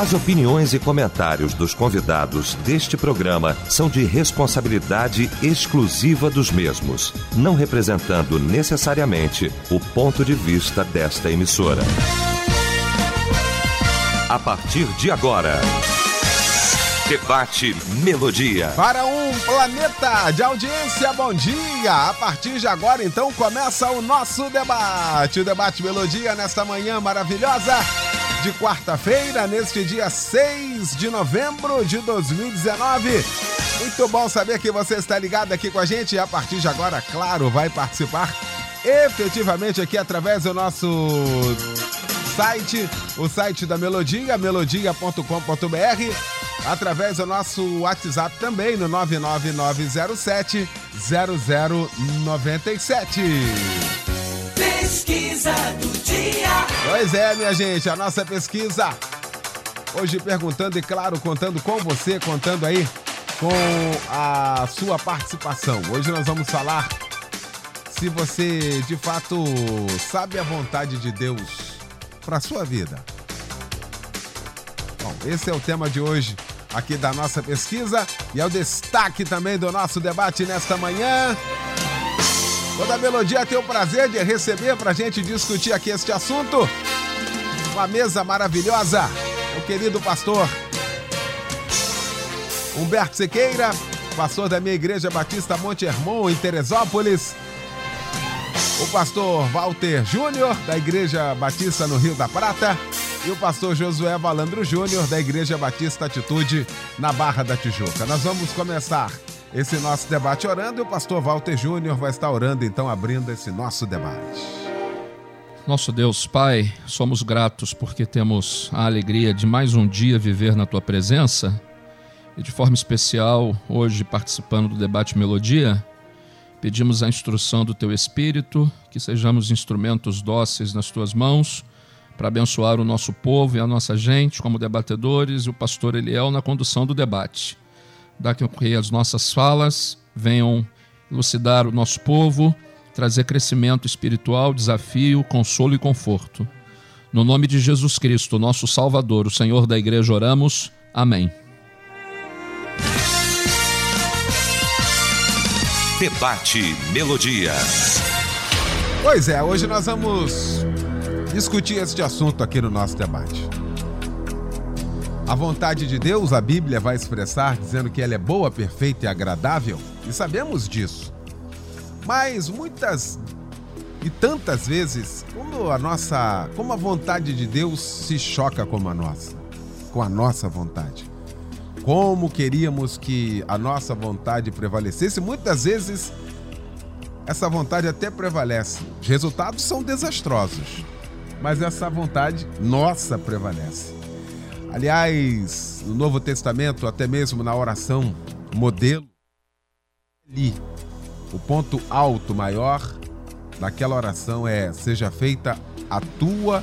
As opiniões e comentários dos convidados deste programa são de responsabilidade exclusiva dos mesmos, não representando necessariamente o ponto de vista desta emissora. A partir de agora. Debate Melodia. Para um planeta de audiência, bom dia! A partir de agora, então, começa o nosso debate. O Debate Melodia nesta manhã maravilhosa de quarta-feira, neste dia 6 de novembro de 2019. Muito bom saber que você está ligado aqui com a gente e a partir de agora, claro, vai participar efetivamente aqui através do nosso site, o site da Melodia, melodia.com.br, através do nosso WhatsApp também no 99907 0097. Pesquisa do dia. Pois é, minha gente, a nossa pesquisa. Hoje perguntando e, claro, contando com você, contando aí com a sua participação. Hoje nós vamos falar se você de fato sabe a vontade de Deus para sua vida. Bom, esse é o tema de hoje aqui da nossa pesquisa e é o destaque também do nosso debate nesta manhã. Toda a Melodia tem o prazer de receber para a gente discutir aqui este assunto. Uma mesa maravilhosa. O querido pastor Humberto Sequeira, pastor da minha igreja Batista Monte Hermon, em Teresópolis. O pastor Walter Júnior, da Igreja Batista no Rio da Prata. E o pastor Josué Valandro Júnior, da Igreja Batista Atitude, na Barra da Tijuca. Nós vamos começar esse nosso debate orando e o pastor Walter Júnior vai estar orando, então, abrindo esse nosso debate. Nosso Deus, Pai, somos gratos porque temos a alegria de mais um dia viver na Tua presença e, de forma especial, hoje participando do debate Melodia, pedimos a instrução do Teu Espírito, que sejamos instrumentos dóceis nas Tuas mãos para abençoar o nosso povo e a nossa gente como debatedores e o pastor Eliel na condução do debate. Daqui que as nossas falas venham elucidar o nosso povo, trazer crescimento espiritual, desafio, consolo e conforto. No nome de Jesus Cristo, nosso Salvador, o Senhor da Igreja, oramos. Amém. Debate Melodia. Pois é, hoje nós vamos discutir este assunto aqui no nosso debate. A vontade de Deus, a Bíblia vai expressar dizendo que ela é boa, perfeita e agradável, e sabemos disso. Mas muitas e tantas vezes, como a nossa, como a vontade de Deus se choca com a nossa, com a nossa vontade. Como queríamos que a nossa vontade prevalecesse, muitas vezes essa vontade até prevalece. Os resultados são desastrosos, mas essa vontade nossa prevalece. Aliás, no Novo Testamento, até mesmo na oração modelo, ali, o ponto alto maior daquela oração é: seja feita a tua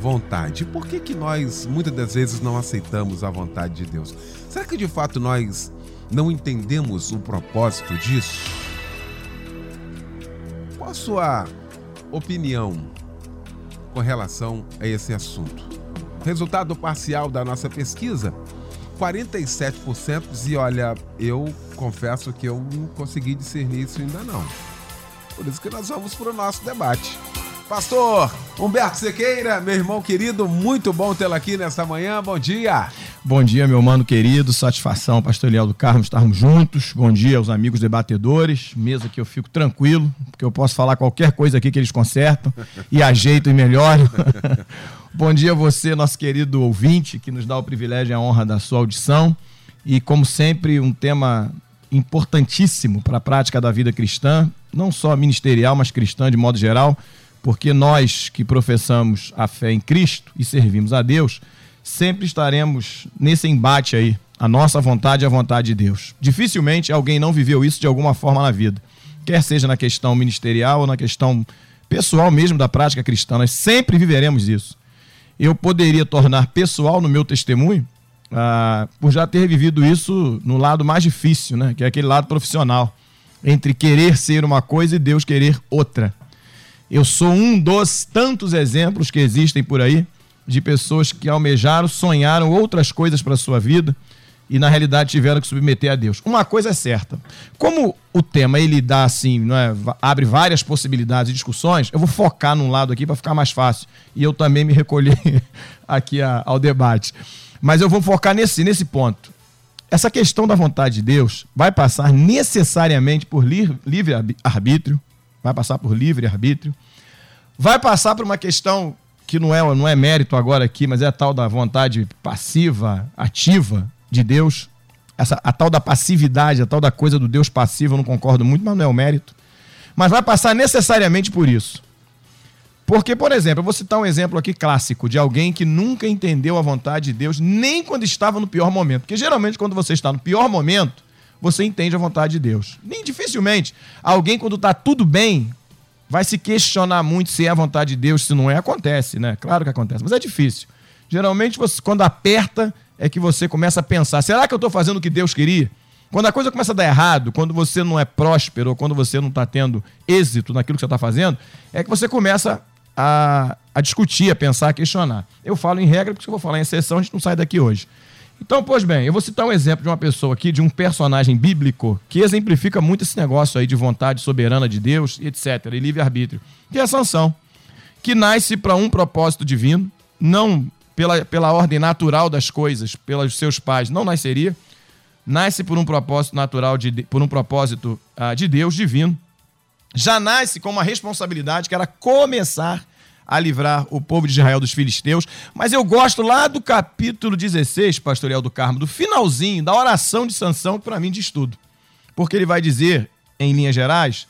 vontade. Por que, que nós muitas das vezes não aceitamos a vontade de Deus? Será que de fato nós não entendemos o propósito disso? Qual a sua opinião com relação a esse assunto? Resultado parcial da nossa pesquisa: 47% dizia, olha, eu confesso que eu não consegui discernir isso ainda não. Por isso que nós vamos para o nosso debate. Pastor Humberto Sequeira, meu irmão querido, muito bom tê-lo aqui nesta manhã. Bom dia. Bom dia, meu mano querido. Satisfação, pastor Eliel do Carmo, estarmos juntos. Bom dia aos amigos debatedores. Mesa que eu fico tranquilo, porque eu posso falar qualquer coisa aqui que eles consertam e ajeitam e melhoram. Bom dia a você, nosso querido ouvinte, que nos dá o privilégio e a honra da sua audição. E, como sempre, um tema importantíssimo para a prática da vida cristã, não só ministerial, mas cristã de modo geral porque nós que professamos a fé em Cristo e servimos a Deus, sempre estaremos nesse embate aí, a nossa vontade e a vontade de Deus. Dificilmente alguém não viveu isso de alguma forma na vida, quer seja na questão ministerial ou na questão pessoal mesmo da prática cristã, nós sempre viveremos isso. Eu poderia tornar pessoal no meu testemunho ah, por já ter vivido isso no lado mais difícil, né? que é aquele lado profissional, entre querer ser uma coisa e Deus querer outra. Eu sou um dos tantos exemplos que existem por aí de pessoas que almejaram, sonharam outras coisas para a sua vida e na realidade tiveram que submeter a Deus. Uma coisa é certa, como o tema ele dá assim, não é, abre várias possibilidades e discussões, eu vou focar num lado aqui para ficar mais fácil e eu também me recolhi aqui a, ao debate. Mas eu vou focar nesse nesse ponto. Essa questão da vontade de Deus vai passar necessariamente por livre arbítrio, vai passar por livre arbítrio, vai passar por uma questão que não é, não é mérito agora aqui, mas é a tal da vontade passiva, ativa de Deus. Essa, a tal da passividade, a tal da coisa do Deus passivo, eu não concordo muito, mas não é o mérito. Mas vai passar necessariamente por isso. Porque, por exemplo, eu vou citar um exemplo aqui clássico de alguém que nunca entendeu a vontade de Deus, nem quando estava no pior momento. Porque geralmente, quando você está no pior momento, você entende a vontade de Deus. Nem dificilmente. Alguém, quando está tudo bem, vai se questionar muito se é a vontade de Deus, se não é. Acontece, né? Claro que acontece, mas é difícil. Geralmente, você, quando aperta, é que você começa a pensar: será que eu estou fazendo o que Deus queria? Quando a coisa começa a dar errado, quando você não é próspero, ou quando você não está tendo êxito naquilo que você está fazendo, é que você começa a, a, discutir, a pensar, a questionar. Eu falo em regra, porque se eu vou falar em exceção, a gente não sai daqui hoje. Então, pois bem, eu vou citar um exemplo de uma pessoa aqui, de um personagem bíblico, que exemplifica muito esse negócio aí de vontade soberana de Deus, etc., e livre-arbítrio, que é Sansão, que nasce para um propósito divino, não pela, pela ordem natural das coisas, pelos seus pais, não nasceria, nasce por um propósito natural, de, por um propósito uh, de Deus divino, já nasce com uma responsabilidade que era começar a livrar o povo de Israel dos filisteus. Mas eu gosto lá do capítulo 16, pastorial do Carmo, do finalzinho, da oração de Sansão, que para mim diz tudo. Porque ele vai dizer, em linhas gerais,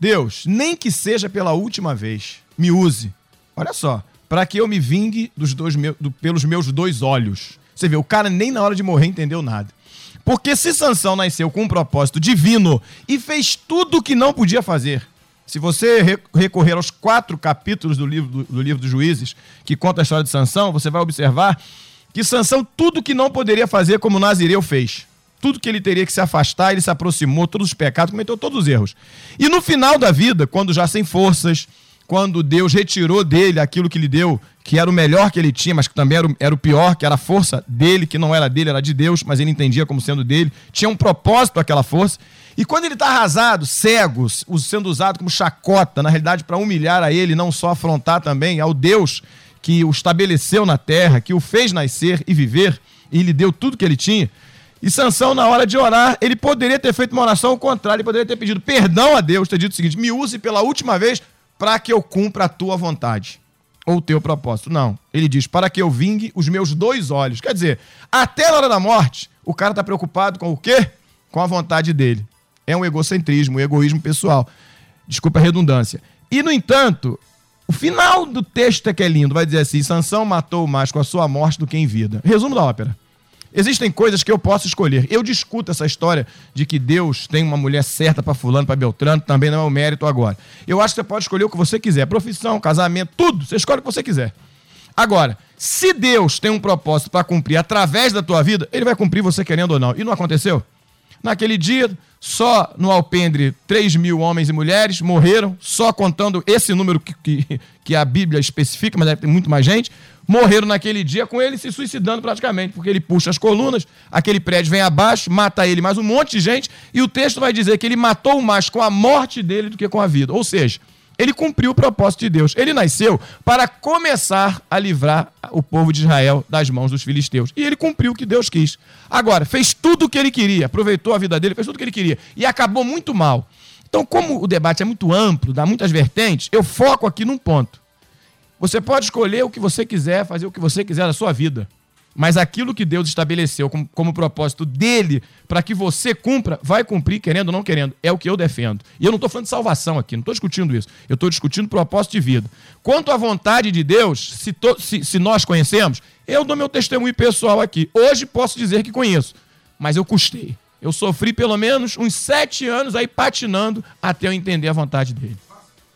Deus, nem que seja pela última vez, me use. Olha só, para que eu me vingue dos dois meus, do, pelos meus dois olhos. Você vê, o cara nem na hora de morrer entendeu nada. Porque se Sansão nasceu com um propósito divino e fez tudo o que não podia fazer, se você recorrer aos quatro capítulos do livro, do, do livro dos Juízes, que conta a história de Sansão, você vai observar que Sansão tudo que não poderia fazer como Nazireu fez. Tudo que ele teria que se afastar, ele se aproximou, todos os pecados, cometeu todos os erros. E no final da vida, quando já sem forças, quando Deus retirou dele aquilo que lhe deu, que era o melhor que ele tinha, mas que também era o, era o pior, que era a força dele, que não era dele, era de Deus, mas ele entendia como sendo dele, tinha um propósito aquela força. E quando ele está arrasado, cego, sendo usado como chacota, na realidade, para humilhar a ele, não só afrontar também ao Deus que o estabeleceu na terra, que o fez nascer e viver, e lhe deu tudo que ele tinha. E Sansão, na hora de orar, ele poderia ter feito uma oração ao contrário, ele poderia ter pedido perdão a Deus, ter dito o seguinte: me use pela última vez para que eu cumpra a tua vontade ou o teu propósito. Não. Ele diz: para que eu vingue os meus dois olhos. Quer dizer, até na hora da morte, o cara está preocupado com o quê? Com a vontade dele é um egocentrismo, um egoísmo pessoal. Desculpa a redundância. E, no entanto, o final do texto é que é lindo. Vai dizer assim: Sansão matou mais com a sua morte do que em vida. Resumo da ópera. Existem coisas que eu posso escolher. Eu discuto essa história de que Deus tem uma mulher certa para fulano, para Beltrano, também não é o mérito agora. Eu acho que você pode escolher o que você quiser, profissão, casamento, tudo, você escolhe o que você quiser. Agora, se Deus tem um propósito para cumprir através da tua vida, ele vai cumprir você querendo ou não. E não aconteceu? Naquele dia, só no alpendre 3 mil homens e mulheres morreram, só contando esse número que, que, que a Bíblia especifica, mas deve ter muito mais gente, morreram naquele dia com ele se suicidando praticamente, porque ele puxa as colunas, aquele prédio vem abaixo, mata ele mais um monte de gente, e o texto vai dizer que ele matou mais com a morte dele do que com a vida. Ou seja, ele cumpriu o propósito de Deus. Ele nasceu para começar a livrar o povo de Israel das mãos dos filisteus. E ele cumpriu o que Deus quis. Agora, fez tudo o que ele queria, aproveitou a vida dele, fez tudo o que ele queria. E acabou muito mal. Então, como o debate é muito amplo, dá muitas vertentes, eu foco aqui num ponto. Você pode escolher o que você quiser, fazer o que você quiser da sua vida. Mas aquilo que Deus estabeleceu como, como propósito dele para que você cumpra, vai cumprir, querendo ou não querendo. É o que eu defendo. E eu não estou falando de salvação aqui, não estou discutindo isso. Eu estou discutindo propósito de vida. Quanto à vontade de Deus, se, to, se, se nós conhecemos, eu dou meu testemunho pessoal aqui. Hoje posso dizer que conheço, mas eu custei. Eu sofri pelo menos uns sete anos aí patinando até eu entender a vontade dele.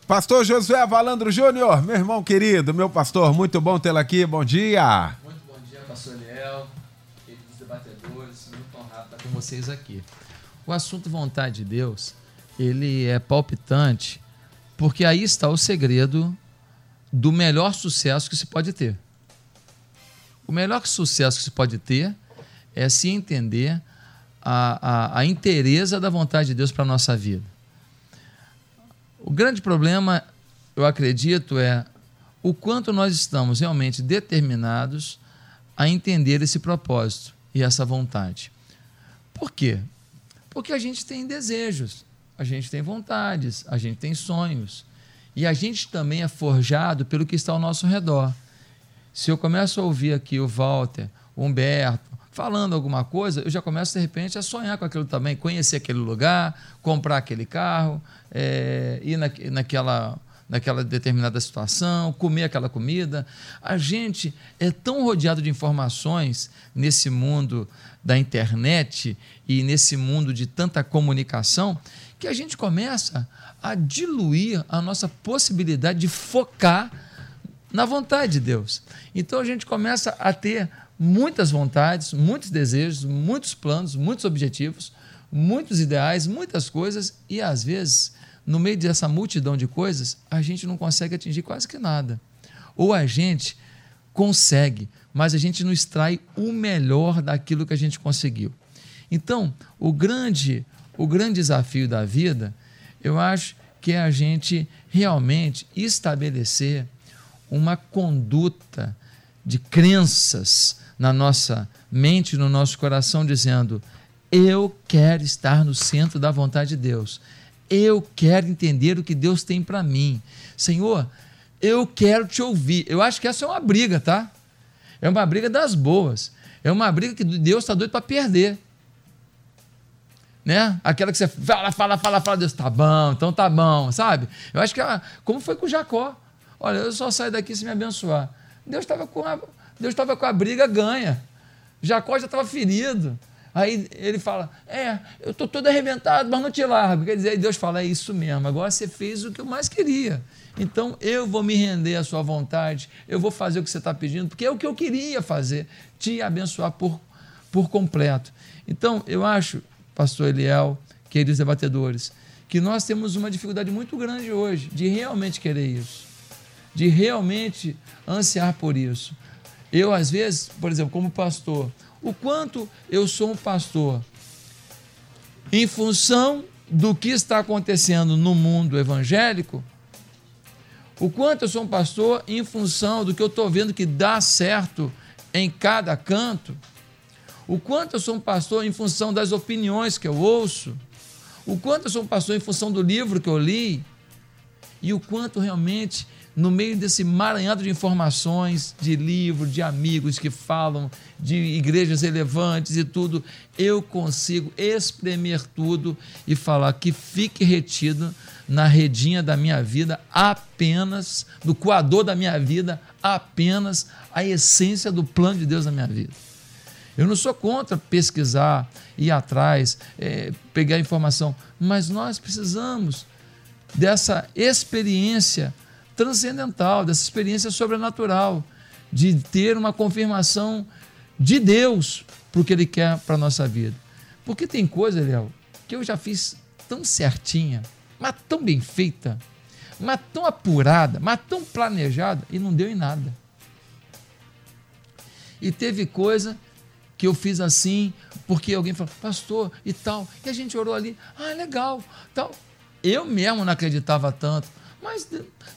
Pastor Josué Valandro Júnior, meu irmão querido, meu pastor, muito bom tê-lo aqui, bom dia pastor Eliel, queridos debatedores, muito honrado estar com vocês aqui. O assunto vontade de Deus, ele é palpitante, porque aí está o segredo do melhor sucesso que se pode ter. O melhor sucesso que se pode ter é se entender a, a, a inteireza da vontade de Deus para a nossa vida. O grande problema, eu acredito, é o quanto nós estamos realmente determinados a entender esse propósito e essa vontade. Por quê? Porque a gente tem desejos, a gente tem vontades, a gente tem sonhos. E a gente também é forjado pelo que está ao nosso redor. Se eu começo a ouvir aqui o Walter, o Humberto, falando alguma coisa, eu já começo de repente a sonhar com aquilo também, conhecer aquele lugar, comprar aquele carro, é, ir na, naquela, naquela determinada situação, comer aquela comida. A gente é tão rodeado de informações nesse mundo da internet e nesse mundo de tanta comunicação que a gente começa a diluir a nossa possibilidade de focar na vontade de Deus. Então a gente começa a ter muitas vontades, muitos desejos, muitos planos, muitos objetivos, muitos ideais, muitas coisas e às vezes, no meio dessa multidão de coisas, a gente não consegue atingir quase que nada. Ou a gente consegue, mas a gente não extrai o melhor daquilo que a gente conseguiu. Então, o grande, o grande desafio da vida, eu acho que é a gente realmente estabelecer uma conduta de crenças na nossa mente, no nosso coração, dizendo: Eu quero estar no centro da vontade de Deus. Eu quero entender o que Deus tem para mim. Senhor, eu quero te ouvir. Eu acho que essa é uma briga, tá? É uma briga das boas. É uma briga que Deus está doido para perder. Né? Aquela que você fala, fala, fala, fala, Deus, tá bom, então tá bom, sabe? Eu acho que, é, como foi com Jacó. Olha, eu só saio daqui se me abençoar. Deus estava com a Deus estava com a briga ganha. Jacó já estava ferido. Aí ele fala: É, eu estou todo arrebentado, mas não te largo. Quer dizer, Deus fala: É isso mesmo, agora você fez o que eu mais queria. Então eu vou me render à sua vontade, eu vou fazer o que você está pedindo, porque é o que eu queria fazer, te abençoar por, por completo. Então eu acho, Pastor Eliel, queridos debatedores, que nós temos uma dificuldade muito grande hoje de realmente querer isso, de realmente ansiar por isso. Eu, às vezes, por exemplo, como pastor, o quanto eu sou um pastor. Em função do que está acontecendo no mundo evangélico, o quanto eu sou um pastor em função do que eu estou vendo que dá certo em cada canto, o quanto eu sou um pastor em função das opiniões que eu ouço, o quanto eu sou um pastor em função do livro que eu li, e o quanto realmente no meio desse maranhado de informações, de livros, de amigos que falam, de igrejas relevantes e tudo, eu consigo espremer tudo e falar que fique retido na redinha da minha vida apenas, no coador da minha vida, apenas a essência do plano de Deus na minha vida. Eu não sou contra pesquisar, ir atrás, é, pegar informação, mas nós precisamos dessa experiência transcendental, dessa experiência sobrenatural, de ter uma confirmação de Deus para o que Ele quer para a nossa vida. Porque tem coisa, Léo, que eu já fiz tão certinha, mas tão bem feita, mas tão apurada, mas tão planejada e não deu em nada. E teve coisa que eu fiz assim, porque alguém falou, pastor, e tal, e a gente orou ali, ah, legal, tal. Eu mesmo não acreditava tanto, mas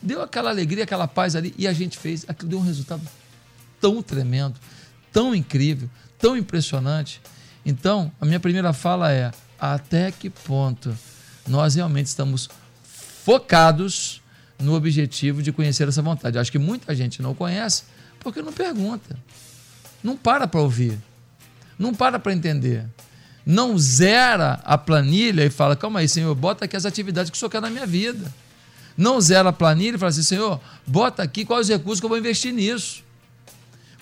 deu aquela alegria, aquela paz ali, e a gente fez. Aquilo deu um resultado tão tremendo, tão incrível, tão impressionante. Então, a minha primeira fala é: até que ponto nós realmente estamos focados no objetivo de conhecer essa vontade? Acho que muita gente não conhece porque não pergunta, não para para ouvir, não para para entender. Não zera a planilha e fala: calma aí, Senhor, bota aqui as atividades que o Senhor quer na minha vida não zera a planilha e fala assim, Senhor, bota aqui quais os recursos que eu vou investir nisso.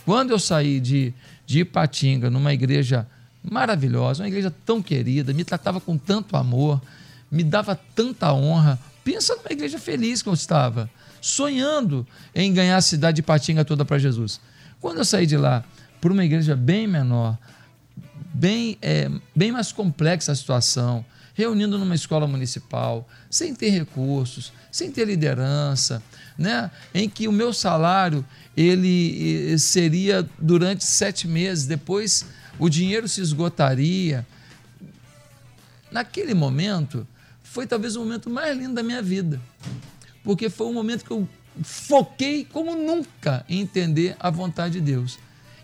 Quando eu saí de, de Ipatinga, numa igreja maravilhosa, uma igreja tão querida, me tratava com tanto amor, me dava tanta honra. Pensa numa igreja feliz que eu estava, sonhando em ganhar a cidade de Ipatinga toda para Jesus. Quando eu saí de lá para uma igreja bem menor, bem, é, bem mais complexa a situação, reunindo numa escola municipal, sem ter recursos, sem ter liderança, né? em que o meu salário ele eh, seria durante sete meses, depois o dinheiro se esgotaria. Naquele momento, foi talvez o momento mais lindo da minha vida, porque foi um momento que eu foquei como nunca em entender a vontade de Deus.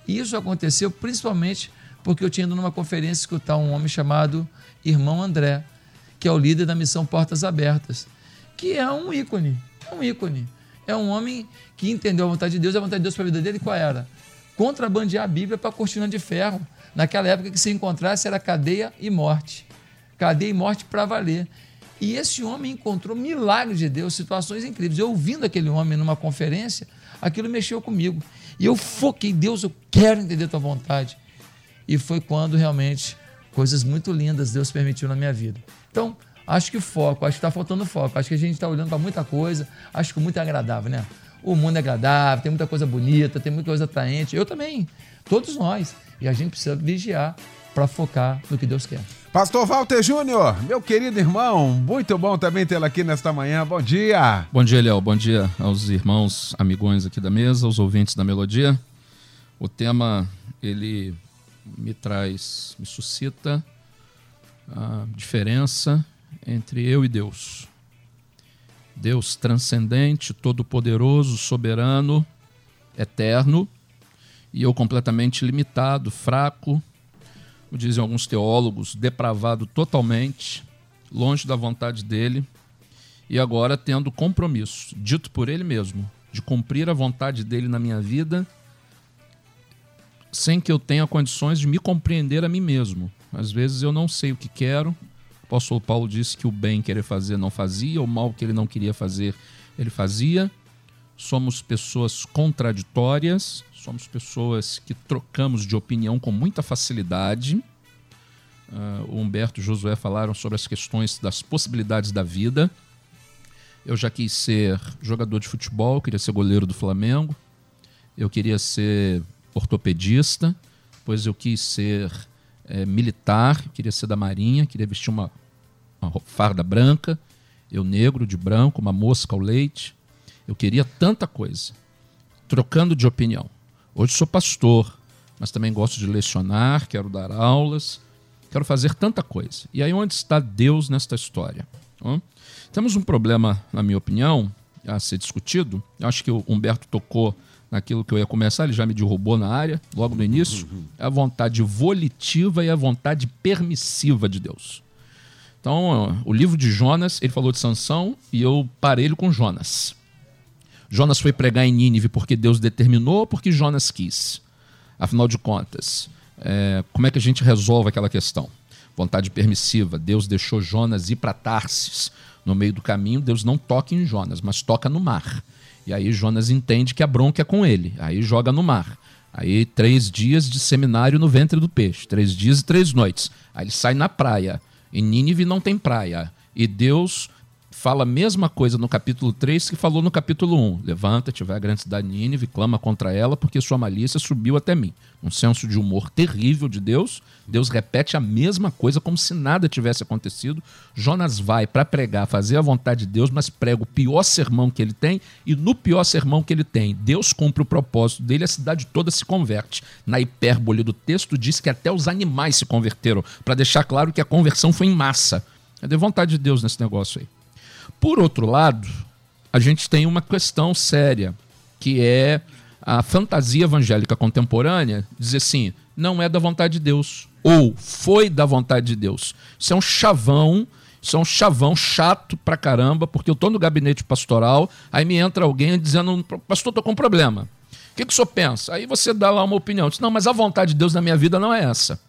E isso aconteceu principalmente porque eu tinha ido numa conferência escutar um homem chamado Irmão André, que é o líder da missão Portas Abertas, que é um ícone, é um ícone. É um homem que entendeu a vontade de Deus, a vontade de Deus para a vida dele qual era? Contrabandear a Bíblia para a cortina de ferro. Naquela época que se encontrasse era cadeia e morte. Cadeia e morte para valer. E esse homem encontrou milagres de Deus, situações incríveis. Eu ouvindo aquele homem numa conferência, aquilo mexeu comigo. E eu foquei, Deus, eu quero entender a tua vontade. E foi quando realmente coisas muito lindas Deus permitiu na minha vida. Então, acho que foco, acho que está faltando foco. Acho que a gente está olhando para muita coisa, acho que muito agradável, né? O mundo é agradável, tem muita coisa bonita, tem muita coisa atraente. Eu também, todos nós. E a gente precisa vigiar para focar no que Deus quer. Pastor Walter Júnior, meu querido irmão, muito bom também tê-lo aqui nesta manhã. Bom dia. Bom dia, Léo. Bom dia aos irmãos, amigões aqui da mesa, aos ouvintes da Melodia. O tema, ele me traz, me suscita a diferença entre eu e Deus. Deus transcendente, todo-poderoso, soberano, eterno, e eu completamente limitado, fraco, como dizem alguns teólogos, depravado totalmente, longe da vontade dele, e agora tendo compromisso, dito por ele mesmo, de cumprir a vontade dele na minha vida, sem que eu tenha condições de me compreender a mim mesmo. Às vezes eu não sei o que quero. O apóstolo Paulo disse que o bem querer fazer não fazia, o mal que ele não queria fazer, ele fazia. Somos pessoas contraditórias, somos pessoas que trocamos de opinião com muita facilidade. Uh, o Humberto e Josué falaram sobre as questões das possibilidades da vida. Eu já quis ser jogador de futebol, queria ser goleiro do Flamengo. Eu queria ser ortopedista, depois eu quis ser é, militar, queria ser da Marinha, queria vestir uma, uma farda branca, eu negro de branco, uma mosca ao leite. Eu queria tanta coisa, trocando de opinião. Hoje sou pastor, mas também gosto de lecionar, quero dar aulas, quero fazer tanta coisa. E aí, onde está Deus nesta história? Hum? Temos um problema, na minha opinião, a ser discutido. Eu acho que o Humberto tocou naquilo que eu ia começar, ele já me derrubou na área, logo no início. É a vontade volitiva e a vontade permissiva de Deus. Então, o livro de Jonas, ele falou de Sansão e eu parei ele com Jonas. Jonas foi pregar em Nínive porque Deus determinou ou porque Jonas quis? Afinal de contas, é, como é que a gente resolve aquela questão? Vontade permissiva. Deus deixou Jonas ir para Tarsis. No meio do caminho, Deus não toca em Jonas, mas toca no mar. E aí Jonas entende que a bronca é com ele. Aí joga no mar. Aí três dias de seminário no ventre do peixe. Três dias e três noites. Aí ele sai na praia. Em Nínive não tem praia. E Deus fala a mesma coisa no capítulo 3 que falou no capítulo 1. Levanta-te, vai à grande cidade de Nínive, clama contra ela, porque sua malícia subiu até mim. Um senso de humor terrível de Deus. Deus repete a mesma coisa como se nada tivesse acontecido. Jonas vai para pregar, fazer a vontade de Deus, mas prega o pior sermão que ele tem, e no pior sermão que ele tem, Deus cumpre o propósito dele, a cidade toda se converte. Na hipérbole do texto diz que até os animais se converteram, para deixar claro que a conversão foi em massa. É de vontade de Deus nesse negócio aí. Por outro lado, a gente tem uma questão séria, que é a fantasia evangélica contemporânea dizer assim: não é da vontade de Deus, ou foi da vontade de Deus. Isso é um chavão, isso é um chavão chato pra caramba, porque eu tô no gabinete pastoral, aí me entra alguém dizendo: pastor, tô com um problema. O que, que o senhor pensa? Aí você dá lá uma opinião. Diz, não, mas a vontade de Deus na minha vida não é essa.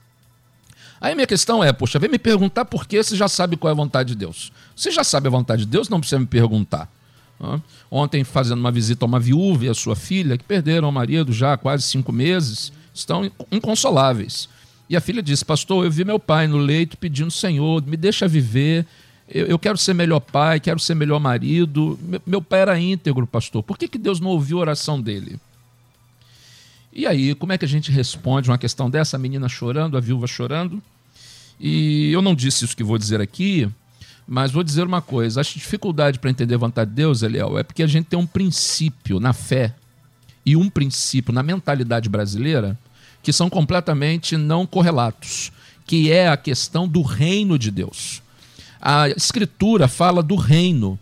Aí minha questão é, poxa, vem me perguntar por que você já sabe qual é a vontade de Deus. Você já sabe a vontade de Deus, não precisa me perguntar. Ontem, fazendo uma visita a uma viúva e a sua filha, que perderam o marido já há quase cinco meses, estão inconsoláveis. E a filha disse: Pastor, eu vi meu pai no leito pedindo, Senhor, me deixa viver. Eu, quero ser melhor pai, quero ser melhor marido. Meu, meu pai era íntegro, pastor. Por que, que Deus não ouviu a oração dele? E aí, como é que a gente responde uma questão dessa? A menina chorando, a viúva chorando. E eu não disse isso que vou dizer aqui, mas vou dizer uma coisa: a dificuldade para entender a vontade de Deus, Eliel, é porque a gente tem um princípio na fé e um princípio na mentalidade brasileira que são completamente não correlatos, que é a questão do reino de Deus. A Escritura fala do reino.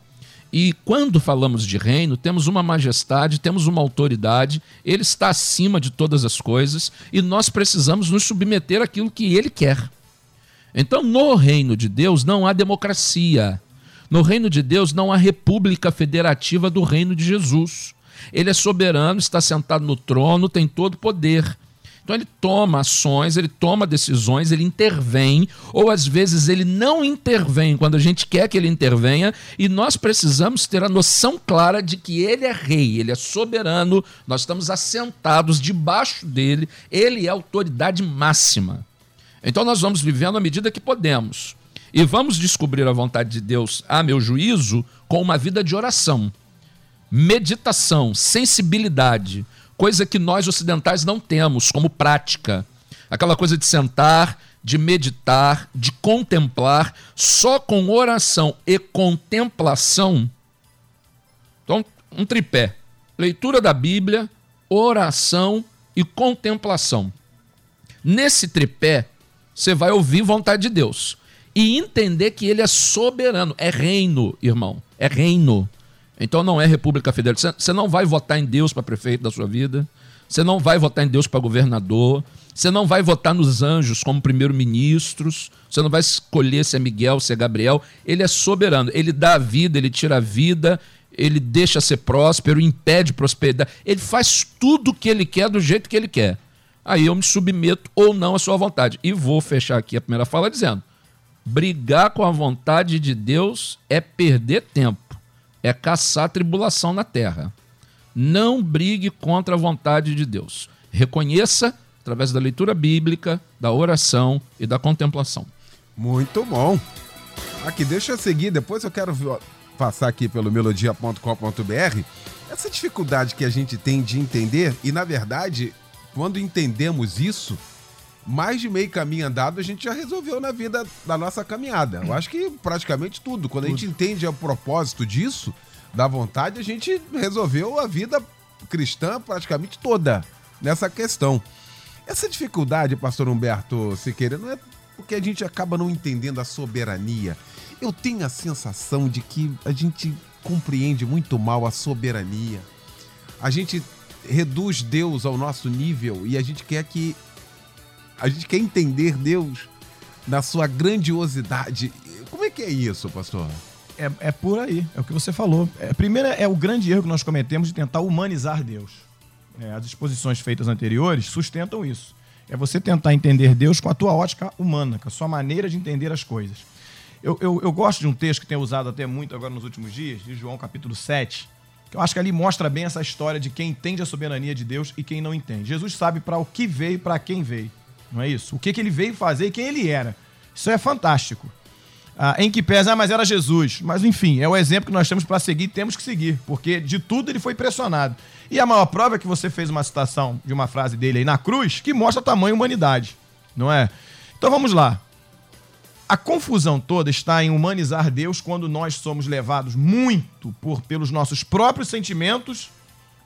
E quando falamos de reino, temos uma majestade, temos uma autoridade, ele está acima de todas as coisas e nós precisamos nos submeter àquilo que ele quer. Então, no reino de Deus não há democracia. No reino de Deus não há república federativa do reino de Jesus. Ele é soberano, está sentado no trono, tem todo poder. Então ele toma ações, ele toma decisões, ele intervém, ou às vezes ele não intervém quando a gente quer que ele intervenha, e nós precisamos ter a noção clara de que ele é rei, ele é soberano, nós estamos assentados debaixo dele, ele é autoridade máxima. Então nós vamos vivendo à medida que podemos. E vamos descobrir a vontade de Deus, a meu juízo, com uma vida de oração, meditação, sensibilidade, coisa que nós ocidentais não temos como prática. Aquela coisa de sentar, de meditar, de contemplar, só com oração e contemplação. Então, um tripé: leitura da Bíblia, oração e contemplação. Nesse tripé, você vai ouvir vontade de Deus e entender que ele é soberano, é reino, irmão, é reino. Então não é República Federal. Você não vai votar em Deus para prefeito da sua vida, você não vai votar em Deus para governador, você não vai votar nos anjos como primeiro-ministros, você não vai escolher se é Miguel, se é Gabriel. Ele é soberano, ele dá a vida, ele tira a vida, ele deixa ser próspero, impede prosperidade. Ele faz tudo o que ele quer do jeito que ele quer aí eu me submeto ou não à sua vontade. E vou fechar aqui a primeira fala dizendo: brigar com a vontade de Deus é perder tempo, é caçar tribulação na terra. Não brigue contra a vontade de Deus. Reconheça através da leitura bíblica, da oração e da contemplação. Muito bom. Aqui, deixa eu seguir, depois eu quero passar aqui pelo melodia.com.br essa dificuldade que a gente tem de entender e, na verdade, quando entendemos isso, mais de meio caminho andado a gente já resolveu na vida da nossa caminhada. Eu acho que praticamente tudo. Quando a gente entende o propósito disso, da vontade, a gente resolveu a vida cristã praticamente toda nessa questão. Essa dificuldade, pastor Humberto Siqueira, não é porque a gente acaba não entendendo a soberania. Eu tenho a sensação de que a gente compreende muito mal a soberania. A gente reduz Deus ao nosso nível e a gente quer que a gente quer entender Deus na sua grandiosidade. Como é que é isso, pastor? É, é por aí, é o que você falou. É, primeiro é o grande erro que nós cometemos de tentar humanizar Deus. É, as exposições feitas anteriores sustentam isso. É você tentar entender Deus com a tua ótica humana, com a sua maneira de entender as coisas. Eu, eu, eu gosto de um texto que tem usado até muito agora nos últimos dias, de João capítulo 7, eu acho que ali mostra bem essa história de quem entende a soberania de Deus e quem não entende. Jesus sabe para o que veio e para quem veio. Não é isso? O que, que ele veio fazer e quem ele era. Isso é fantástico. Ah, em que pesa, ah, mas era Jesus. Mas enfim, é o exemplo que nós temos para seguir, temos que seguir, porque de tudo ele foi pressionado. E a maior prova é que você fez uma citação de uma frase dele aí na cruz que mostra tamanho humanidade, não é? Então vamos lá. A confusão toda está em humanizar Deus quando nós somos levados muito por pelos nossos próprios sentimentos,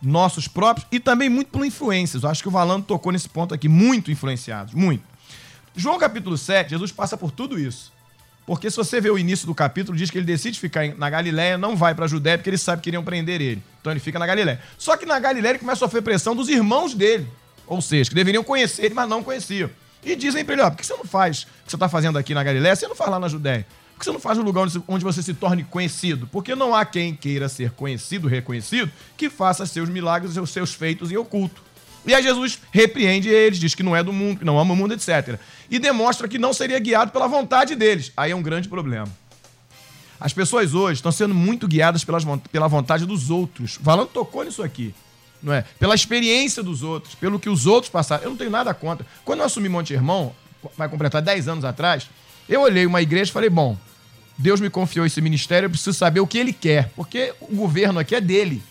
nossos próprios e também muito por influências. Eu acho que o Valando tocou nesse ponto aqui, muito influenciados, muito. João capítulo 7, Jesus passa por tudo isso. Porque se você vê o início do capítulo, diz que ele decide ficar na Galiléia, não vai para a Judéia, porque ele sabe que iriam prender ele. Então ele fica na Galiléia. Só que na Galiléia ele começa a sofrer pressão dos irmãos dele. Ou seja, que deveriam conhecer ele, mas não conheciam. E dizem para ele: ó, por que você não faz o que você está fazendo aqui na Galiléia? Você não faz lá na Judéia? Que você não faz no lugar onde você se torne conhecido? Porque não há quem queira ser conhecido, reconhecido, que faça seus milagres, seus feitos em oculto. E aí Jesus repreende eles, diz que não é do mundo, que não ama o mundo, etc. E demonstra que não seria guiado pela vontade deles. Aí é um grande problema. As pessoas hoje estão sendo muito guiadas pelas, pela vontade dos outros. Valando tocou nisso aqui não é? Pela experiência dos outros, pelo que os outros passaram. Eu não tenho nada contra. Quando eu assumi Monte Irmão, vai completar 10 anos atrás, eu olhei uma igreja e falei, bom, Deus me confiou esse ministério, eu preciso saber o que ele quer, porque o governo aqui é dele.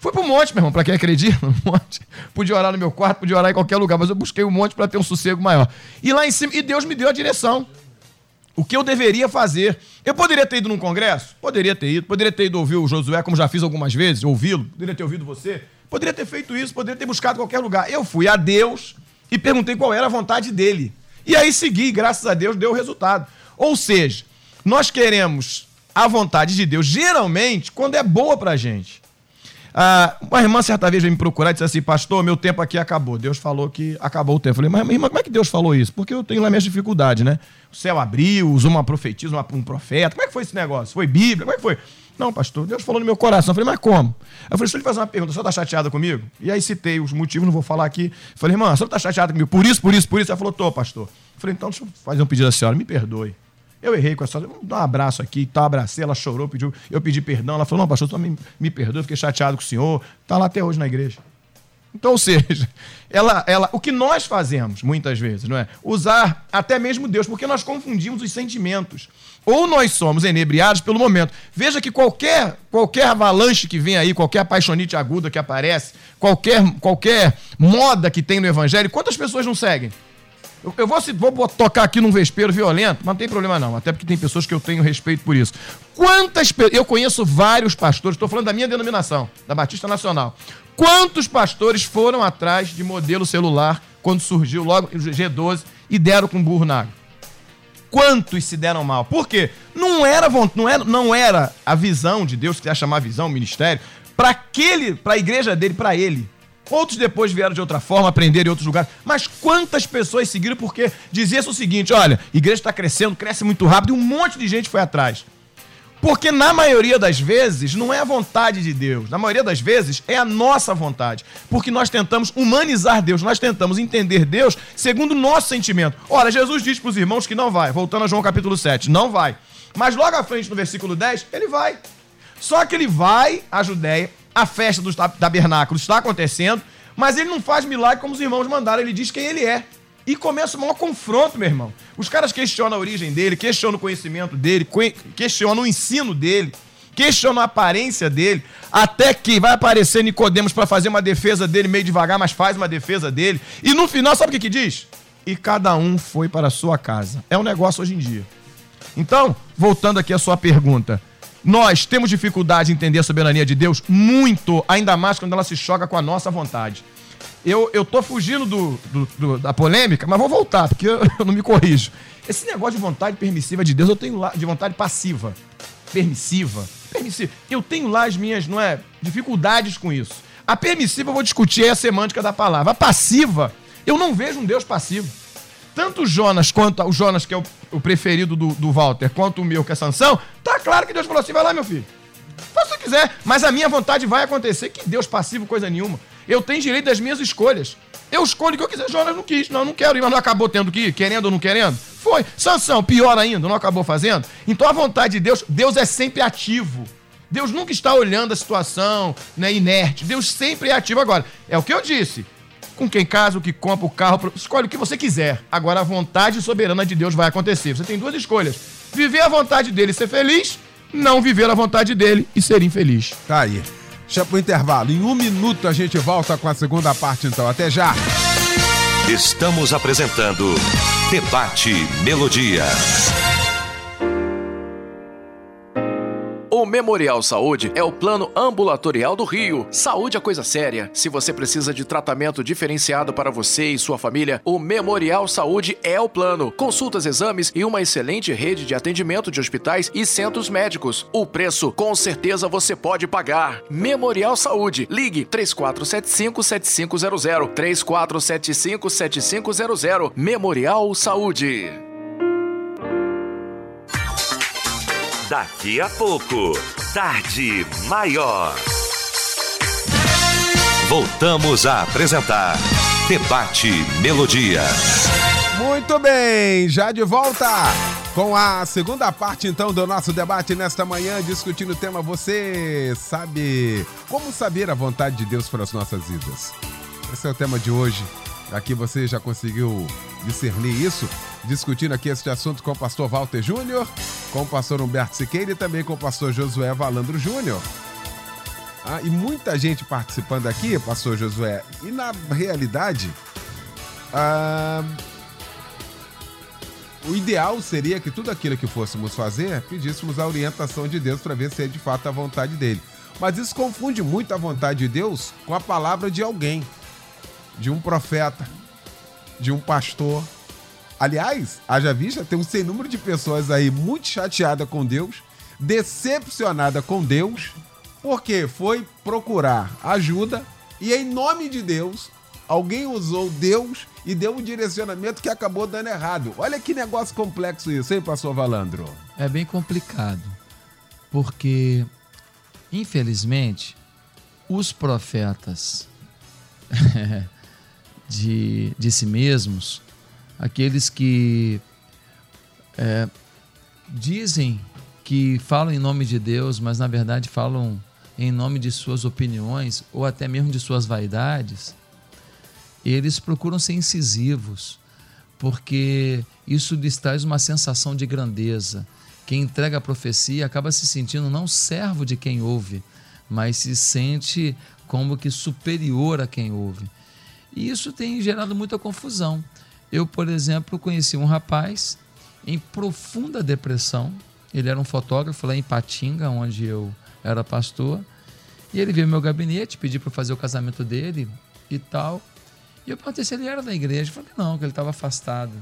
Fui pro monte, meu irmão, pra quem acredita, no monte. Podia orar no meu quarto, podia orar em qualquer lugar, mas eu busquei o um monte para ter um sossego maior. E lá em cima, e Deus me deu a direção. O que eu deveria fazer. Eu poderia ter ido num congresso? Poderia ter ido. Poderia ter ido ouvir o Josué, como já fiz algumas vezes, ouvi-lo. Poderia ter ouvido você. Poderia ter feito isso, poderia ter buscado qualquer lugar. Eu fui a Deus e perguntei qual era a vontade dele. E aí segui, graças a Deus, deu o resultado. Ou seja, nós queremos a vontade de Deus, geralmente, quando é boa pra gente. Ah, uma irmã certa vez veio me procurar e disse assim, pastor, meu tempo aqui acabou. Deus falou que acabou o tempo. Eu falei, mas irmã, como é que Deus falou isso? Porque eu tenho lá minhas dificuldades, né? O céu abriu, usou uma profetisa, uma, um profeta. Como é que foi esse negócio? Foi Bíblia? Como é que foi? Não, pastor, Deus falou no meu coração. Eu falei, mas como? Eu falei, deixa eu lhe fazer uma pergunta, a senhora está chateada comigo? E aí citei os motivos, não vou falar aqui. Eu falei, irmã, a senhora está chateada comigo por isso, por isso, por isso? Ela falou, tô, pastor. Eu falei, então deixa eu fazer um pedido à senhora, me perdoe. Eu errei com a senhora, vamos dar um abraço aqui, tá, abracei, ela chorou, pediu, eu pedi perdão, ela falou, não, pastor, me, me perdoe, fiquei chateado com o senhor, tá lá até hoje na igreja. Então, ou seja, ela, ela, o que nós fazemos, muitas vezes, não é? Usar até mesmo Deus, porque nós confundimos os sentimentos. Ou nós somos enebriados pelo momento. Veja que qualquer, qualquer avalanche que vem aí, qualquer apaixonite aguda que aparece, qualquer, qualquer moda que tem no evangelho, quantas pessoas não seguem? Eu, eu vou, vou, tocar aqui num vespeiro violento, mas não tem problema não, até porque tem pessoas que eu tenho respeito por isso. Quantas Eu conheço vários pastores, estou falando da minha denominação, da Batista Nacional. Quantos pastores foram atrás de modelo celular quando surgiu logo o G12 e deram com burro na água? Quantos se deram mal? Por quê? Não era, não era, não era a visão de Deus, que quer chamar visão, ministério, para aquele, para a igreja dele, para ele. Outros depois vieram de outra forma, aprenderam em outros lugares. Mas quantas pessoas seguiram porque dizia o seguinte: olha, a igreja está crescendo, cresce muito rápido, e um monte de gente foi atrás. Porque na maioria das vezes não é a vontade de Deus, na maioria das vezes é a nossa vontade. Porque nós tentamos humanizar Deus, nós tentamos entender Deus segundo o nosso sentimento. Ora, Jesus diz para os irmãos que não vai, voltando a João capítulo 7, não vai. Mas logo à frente, no versículo 10, ele vai. Só que ele vai à Judéia, a festa dos tabernáculos está acontecendo, mas ele não faz milagre como os irmãos mandaram, ele diz quem ele é. E começa o maior confronto, meu irmão. Os caras questionam a origem dele, questionam o conhecimento dele, questionam o ensino dele, questionam a aparência dele, até que vai aparecer Nicodemos para fazer uma defesa dele meio devagar, mas faz uma defesa dele. E no final, sabe o que, que diz? E cada um foi para a sua casa. É um negócio hoje em dia. Então, voltando aqui à sua pergunta, nós temos dificuldade em entender a soberania de Deus muito, ainda mais quando ela se choca com a nossa vontade. Eu, eu tô fugindo do, do, do, da polêmica, mas vou voltar, porque eu, eu, não me corrijo. Esse negócio de vontade permissiva de Deus, eu tenho lá, de vontade passiva. Permissiva. Permissiva. Eu tenho lá as minhas, não é, dificuldades com isso. A permissiva eu vou discutir é a semântica da palavra. A passiva, eu não vejo um Deus passivo. Tanto Jonas quanto o Jonas, que é o, o preferido do, do Walter, quanto o meu, que é Sansão, tá claro que Deus falou assim: vai lá, meu filho. Faça o que quiser, mas a minha vontade vai acontecer. Que Deus passivo, coisa nenhuma. Eu tenho direito das minhas escolhas. Eu escolho o que eu quiser. Jonas não quis. Não, não quero ir, mas não acabou tendo que ir, querendo ou não querendo. Foi. Sansão, pior ainda, não acabou fazendo. Então a vontade de Deus, Deus é sempre ativo. Deus nunca está olhando a situação né, inerte. Deus sempre é ativo. Agora, é o que eu disse. Com quem casa, o que compra, o carro, escolhe o que você quiser. Agora a vontade soberana de Deus vai acontecer. Você tem duas escolhas: viver a vontade dele e ser feliz, não viver a vontade dele e ser infeliz. Tá aí. Deixa pro intervalo. Em um minuto a gente volta com a segunda parte, então. Até já. Estamos apresentando Debate Melodia. O Memorial Saúde é o plano ambulatorial do Rio. Saúde é coisa séria. Se você precisa de tratamento diferenciado para você e sua família, o Memorial Saúde é o plano. Consultas, exames e uma excelente rede de atendimento de hospitais e centros médicos. O preço, com certeza, você pode pagar. Memorial Saúde. Ligue 3475-7500. 3475-7500. Memorial Saúde. Daqui a pouco, Tarde Maior. Voltamos a apresentar Debate Melodia. Muito bem, já de volta com a segunda parte então do nosso debate nesta manhã, discutindo o tema Você sabe como saber a vontade de Deus para as nossas vidas? Esse é o tema de hoje. Aqui você já conseguiu discernir isso? Discutindo aqui este assunto com o pastor Walter Júnior, com o pastor Humberto Siqueira e também com o pastor Josué Valandro Júnior. Ah, e muita gente participando aqui, pastor Josué. E na realidade, ah, o ideal seria que tudo aquilo que fôssemos fazer, pedíssemos a orientação de Deus para ver se é de fato a vontade dele. Mas isso confunde muito a vontade de Deus com a palavra de alguém, de um profeta, de um pastor. Aliás, haja vista, tem um sem número de pessoas aí muito chateada com Deus, decepcionada com Deus, porque foi procurar ajuda e, em nome de Deus, alguém usou Deus e deu um direcionamento que acabou dando errado. Olha que negócio complexo isso, hein, pastor Valandro? É bem complicado, porque, infelizmente, os profetas de, de si mesmos, aqueles que é, dizem que falam em nome de Deus, mas na verdade falam em nome de suas opiniões ou até mesmo de suas vaidades, eles procuram ser incisivos, porque isso lhes traz uma sensação de grandeza. Quem entrega a profecia acaba se sentindo não servo de quem ouve, mas se sente como que superior a quem ouve. E isso tem gerado muita confusão. Eu, por exemplo, conheci um rapaz em profunda depressão. Ele era um fotógrafo lá em Patinga, onde eu era pastor. E ele veio ao meu gabinete, pediu para fazer o casamento dele e tal. E eu perguntei se ele era da igreja. Falou que não, que ele estava afastado.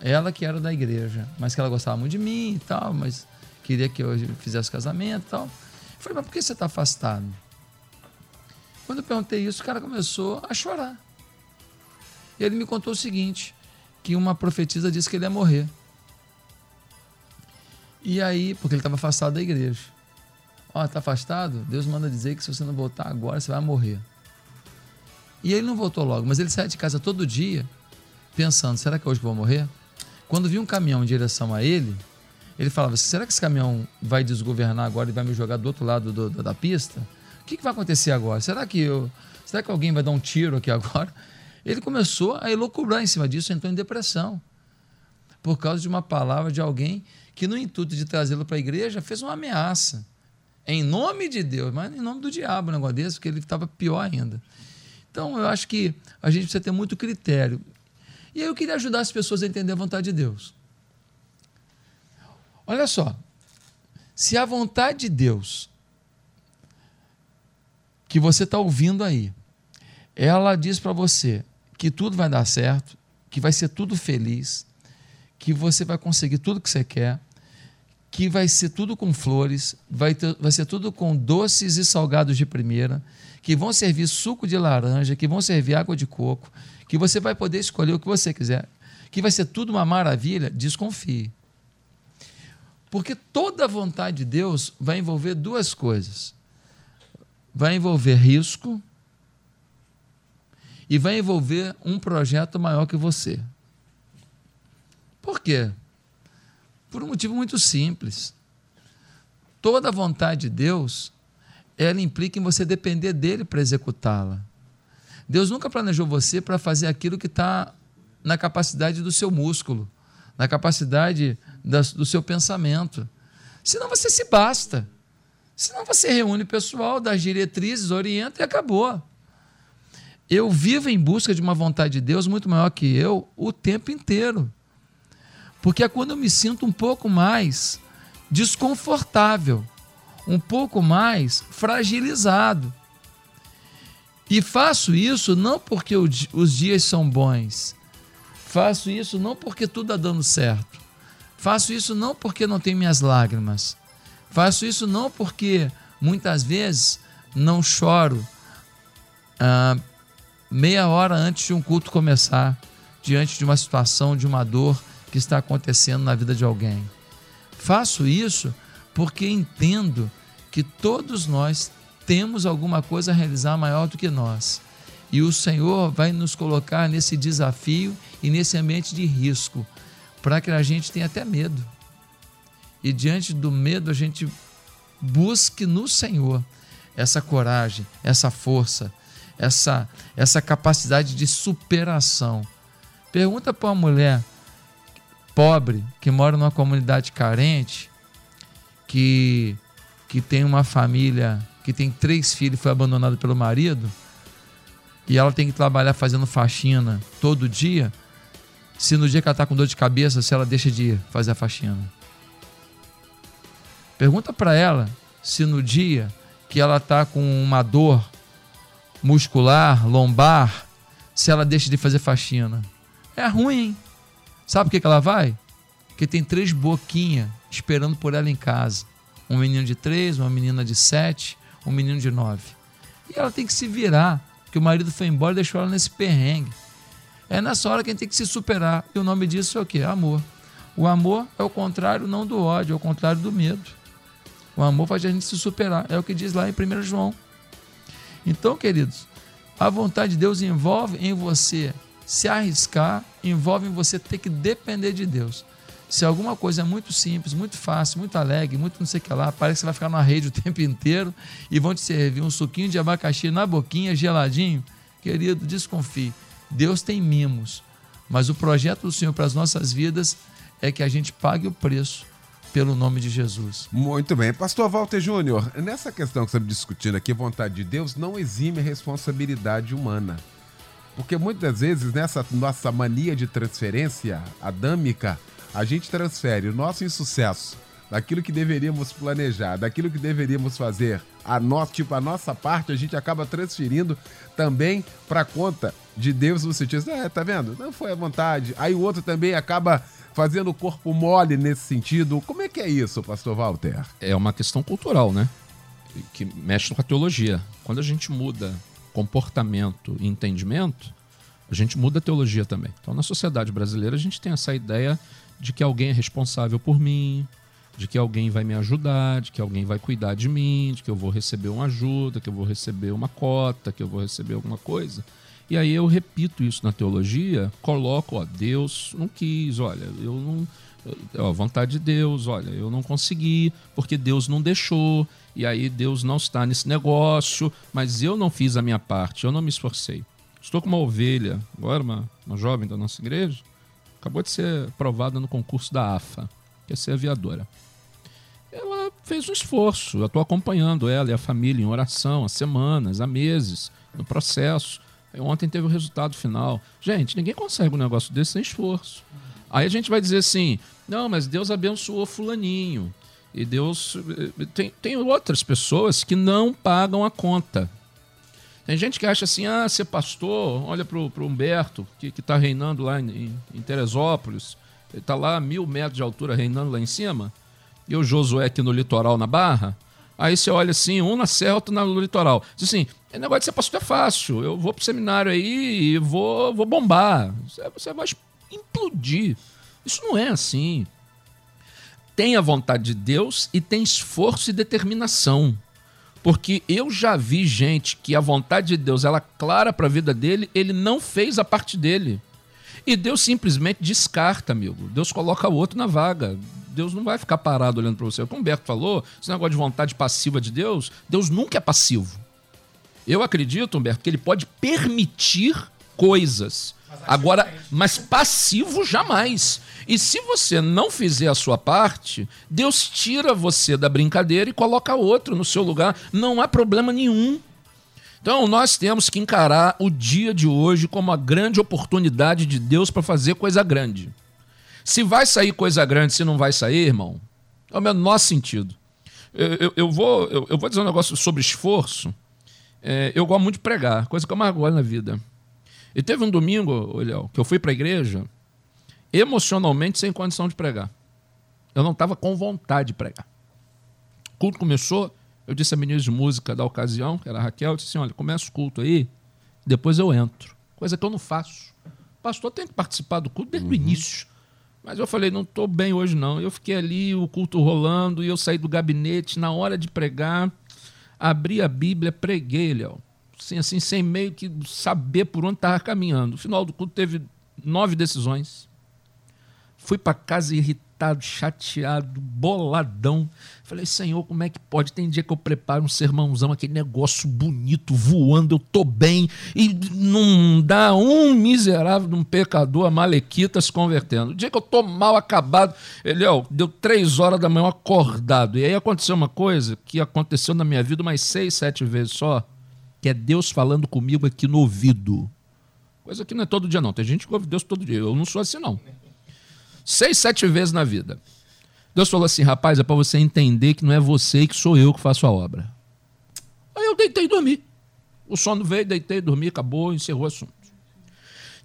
Ela que era da igreja, mas que ela gostava muito de mim e tal, mas queria que eu fizesse casamento e tal. Eu falei, mas por que você está afastado? Quando eu perguntei isso, o cara começou a chorar. E ele me contou o seguinte: que uma profetisa disse que ele ia morrer. E aí, porque ele estava afastado da igreja. Ó, tá afastado? Deus manda dizer que se você não voltar agora, você vai morrer. E ele não voltou logo, mas ele sai de casa todo dia pensando: será que hoje vou morrer? Quando viu um caminhão em direção a ele, ele falava: será que esse caminhão vai desgovernar agora e vai me jogar do outro lado do, do, da pista? O que, que, vai acontecer agora? Será que eu, será que alguém vai dar um tiro aqui agora? Ele começou a elocubrar em cima disso, entrou em depressão por causa de uma palavra de alguém que, no intuito de trazê-lo para a igreja, fez uma ameaça em nome de Deus, mas em nome do diabo, um negócio desse, porque ele estava pior ainda. Então, eu acho que a gente precisa ter muito critério. E aí eu queria ajudar as pessoas a entender a vontade de Deus. Olha só, se a vontade de Deus que você está ouvindo aí, ela diz para você que tudo vai dar certo, que vai ser tudo feliz, que você vai conseguir tudo que você quer, que vai ser tudo com flores, vai, ter, vai ser tudo com doces e salgados de primeira, que vão servir suco de laranja, que vão servir água de coco, que você vai poder escolher o que você quiser, que vai ser tudo uma maravilha, desconfie. Porque toda a vontade de Deus vai envolver duas coisas. Vai envolver risco e vai envolver um projeto maior que você. Por quê? Por um motivo muito simples. Toda vontade de Deus, ela implica em você depender dele para executá-la. Deus nunca planejou você para fazer aquilo que está na capacidade do seu músculo, na capacidade do seu pensamento. Senão você se basta. Senão você reúne o pessoal, dá diretrizes, orienta e acabou. Eu vivo em busca de uma vontade de Deus muito maior que eu o tempo inteiro. Porque é quando eu me sinto um pouco mais desconfortável, um pouco mais fragilizado. E faço isso não porque os dias são bons, faço isso não porque tudo está dando certo, faço isso não porque não tenho minhas lágrimas, faço isso não porque muitas vezes não choro ah, meia hora antes de um culto começar, diante de uma situação, de uma dor que está acontecendo na vida de alguém. Faço isso porque entendo que todos nós temos alguma coisa a realizar maior do que nós. E o Senhor vai nos colocar nesse desafio e nesse ambiente de risco, para que a gente tenha até medo. E diante do medo, a gente busque no Senhor essa coragem, essa força, essa, essa capacidade de superação. Pergunta para uma mulher pobre, que mora numa comunidade carente, que, que tem uma família que tem três filhos e foi abandonada pelo marido, e ela tem que trabalhar fazendo faxina todo dia, se no dia que ela está com dor de cabeça, se ela deixa de fazer a faxina. Pergunta para ela se no dia que ela está com uma dor muscular, lombar, se ela deixa de fazer faxina. É ruim. Sabe por que, que ela vai? Porque tem três boquinhas esperando por ela em casa. Um menino de três, uma menina de sete, um menino de nove. E ela tem que se virar, porque o marido foi embora e deixou ela nesse perrengue. É nessa hora que a gente tem que se superar. E o nome disso é o quê? Amor. O amor é o contrário não do ódio, é o contrário do medo. O amor faz a gente se superar. É o que diz lá em 1 João. Então, queridos, a vontade de Deus envolve em você se arriscar, envolve em você ter que depender de Deus. Se alguma coisa é muito simples, muito fácil, muito alegre, muito não sei o que lá, parece que você vai ficar na rede o tempo inteiro e vão te servir um suquinho de abacaxi na boquinha, geladinho, querido, desconfie. Deus tem mimos, mas o projeto do Senhor para as nossas vidas é que a gente pague o preço pelo nome de Jesus. Muito bem. Pastor Walter Júnior, nessa questão que estamos discutindo aqui, vontade de Deus não exime a responsabilidade humana. Porque muitas vezes nessa nossa mania de transferência adâmica, a gente transfere o nosso insucesso daquilo que deveríamos planejar, daquilo que deveríamos fazer, a nossa, tipo, a nossa parte, a gente acaba transferindo também para conta de Deus no sentido, é, tá vendo? Não foi a vontade. Aí o outro também acaba fazendo o corpo mole nesse sentido. Como é que é isso, pastor Walter? É uma questão cultural, né? Que mexe com a teologia. Quando a gente muda comportamento e entendimento, a gente muda a teologia também. Então, na sociedade brasileira, a gente tem essa ideia de que alguém é responsável por mim, de que alguém vai me ajudar, de que alguém vai cuidar de mim, de que eu vou receber uma ajuda, que eu vou receber uma cota, que eu vou receber alguma coisa. E aí eu repito isso na teologia, coloco, ó, Deus não quis, olha, eu não. Ó, vontade de Deus, olha, eu não consegui, porque Deus não deixou, e aí Deus não está nesse negócio, mas eu não fiz a minha parte, eu não me esforcei. Estou com uma ovelha, agora uma, uma jovem da nossa igreja, acabou de ser aprovada no concurso da AFA, que é ser aviadora. Ela fez um esforço, eu estou acompanhando ela e a família em oração há semanas, há meses, no processo. Ontem teve o resultado final. Gente, ninguém consegue um negócio desse sem esforço. Aí a gente vai dizer assim: não, mas Deus abençoou Fulaninho. E Deus. Eh, tem, tem outras pessoas que não pagam a conta. Tem gente que acha assim: ah, ser pastor, olha para o Humberto, que está reinando lá em, em Teresópolis. Ele está lá a mil metros de altura reinando lá em cima. E o Josué aqui no litoral, na Barra. Aí você olha assim, um na serra, outro no litoral. Diz assim, o negócio de ser pastor é fácil. Eu vou pro seminário aí e vou, vou bombar. Você vai implodir. Isso não é assim. Tem a vontade de Deus e tem esforço e determinação. Porque eu já vi gente que a vontade de Deus ela é clara para a vida dele, ele não fez a parte dele. E Deus simplesmente descarta, amigo. Deus coloca o outro na vaga. Deus não vai ficar parado olhando para você. Como o Humberto falou, esse negócio de vontade passiva de Deus, Deus nunca é passivo. Eu acredito, Humberto, que ele pode permitir coisas. Agora, mas passivo jamais. E se você não fizer a sua parte, Deus tira você da brincadeira e coloca outro no seu lugar. Não há problema nenhum. Então, nós temos que encarar o dia de hoje como a grande oportunidade de Deus para fazer coisa grande. Se vai sair coisa grande, se não vai sair, irmão, é o menor sentido. Eu, eu, eu vou, eu, eu, vou dizer um negócio sobre esforço. É, eu gosto muito de pregar, coisa que eu mais gosto na vida. E teve um domingo, Léo, que eu fui para a igreja emocionalmente sem condição de pregar. Eu não estava com vontade de pregar. O culto começou, eu disse a menina de música da ocasião, que era a Raquel, eu disse assim, olha, começa o culto aí, depois eu entro. Coisa que eu não faço. O pastor tem que participar do culto desde uhum. o início. Mas eu falei, não estou bem hoje não. Eu fiquei ali, o culto rolando, e eu saí do gabinete na hora de pregar, abri a Bíblia, preguei, Léo. Assim, assim, sem meio que saber por onde estava caminhando. No final do culto teve nove decisões. Fui para casa irritado chateado, boladão. Falei, Senhor, como é que pode? Tem dia que eu preparo um sermãozão, aquele negócio bonito, voando, eu tô bem, e não dá um miserável, um pecador, a malequita se convertendo. O dia que eu tô mal acabado, ele, ó, deu três horas da manhã acordado. E aí aconteceu uma coisa que aconteceu na minha vida umas seis, sete vezes só, que é Deus falando comigo aqui no ouvido. Coisa que não é todo dia, não. Tem gente que ouve Deus todo dia. Eu não sou assim, não. Seis, sete vezes na vida. Deus falou assim, rapaz, é para você entender que não é você que sou eu que faço a obra. Aí eu deitei e dormi. O sono veio, deitei, dormi, acabou, encerrou o assunto.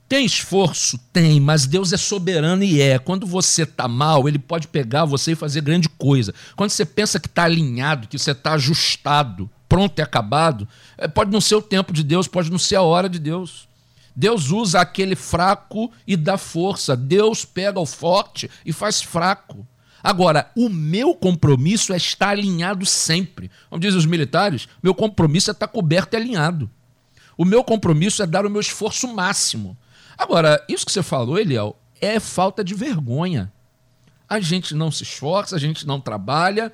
Tem esforço? Tem, mas Deus é soberano e é. Quando você está mal, ele pode pegar você e fazer grande coisa. Quando você pensa que está alinhado, que você está ajustado, pronto e acabado, é, pode não ser o tempo de Deus, pode não ser a hora de Deus. Deus usa aquele fraco e dá força. Deus pega o forte e faz fraco. Agora, o meu compromisso é estar alinhado sempre. Como dizem os militares, meu compromisso é estar coberto e alinhado. O meu compromisso é dar o meu esforço máximo. Agora, isso que você falou, Eliel, é falta de vergonha. A gente não se esforça, a gente não trabalha,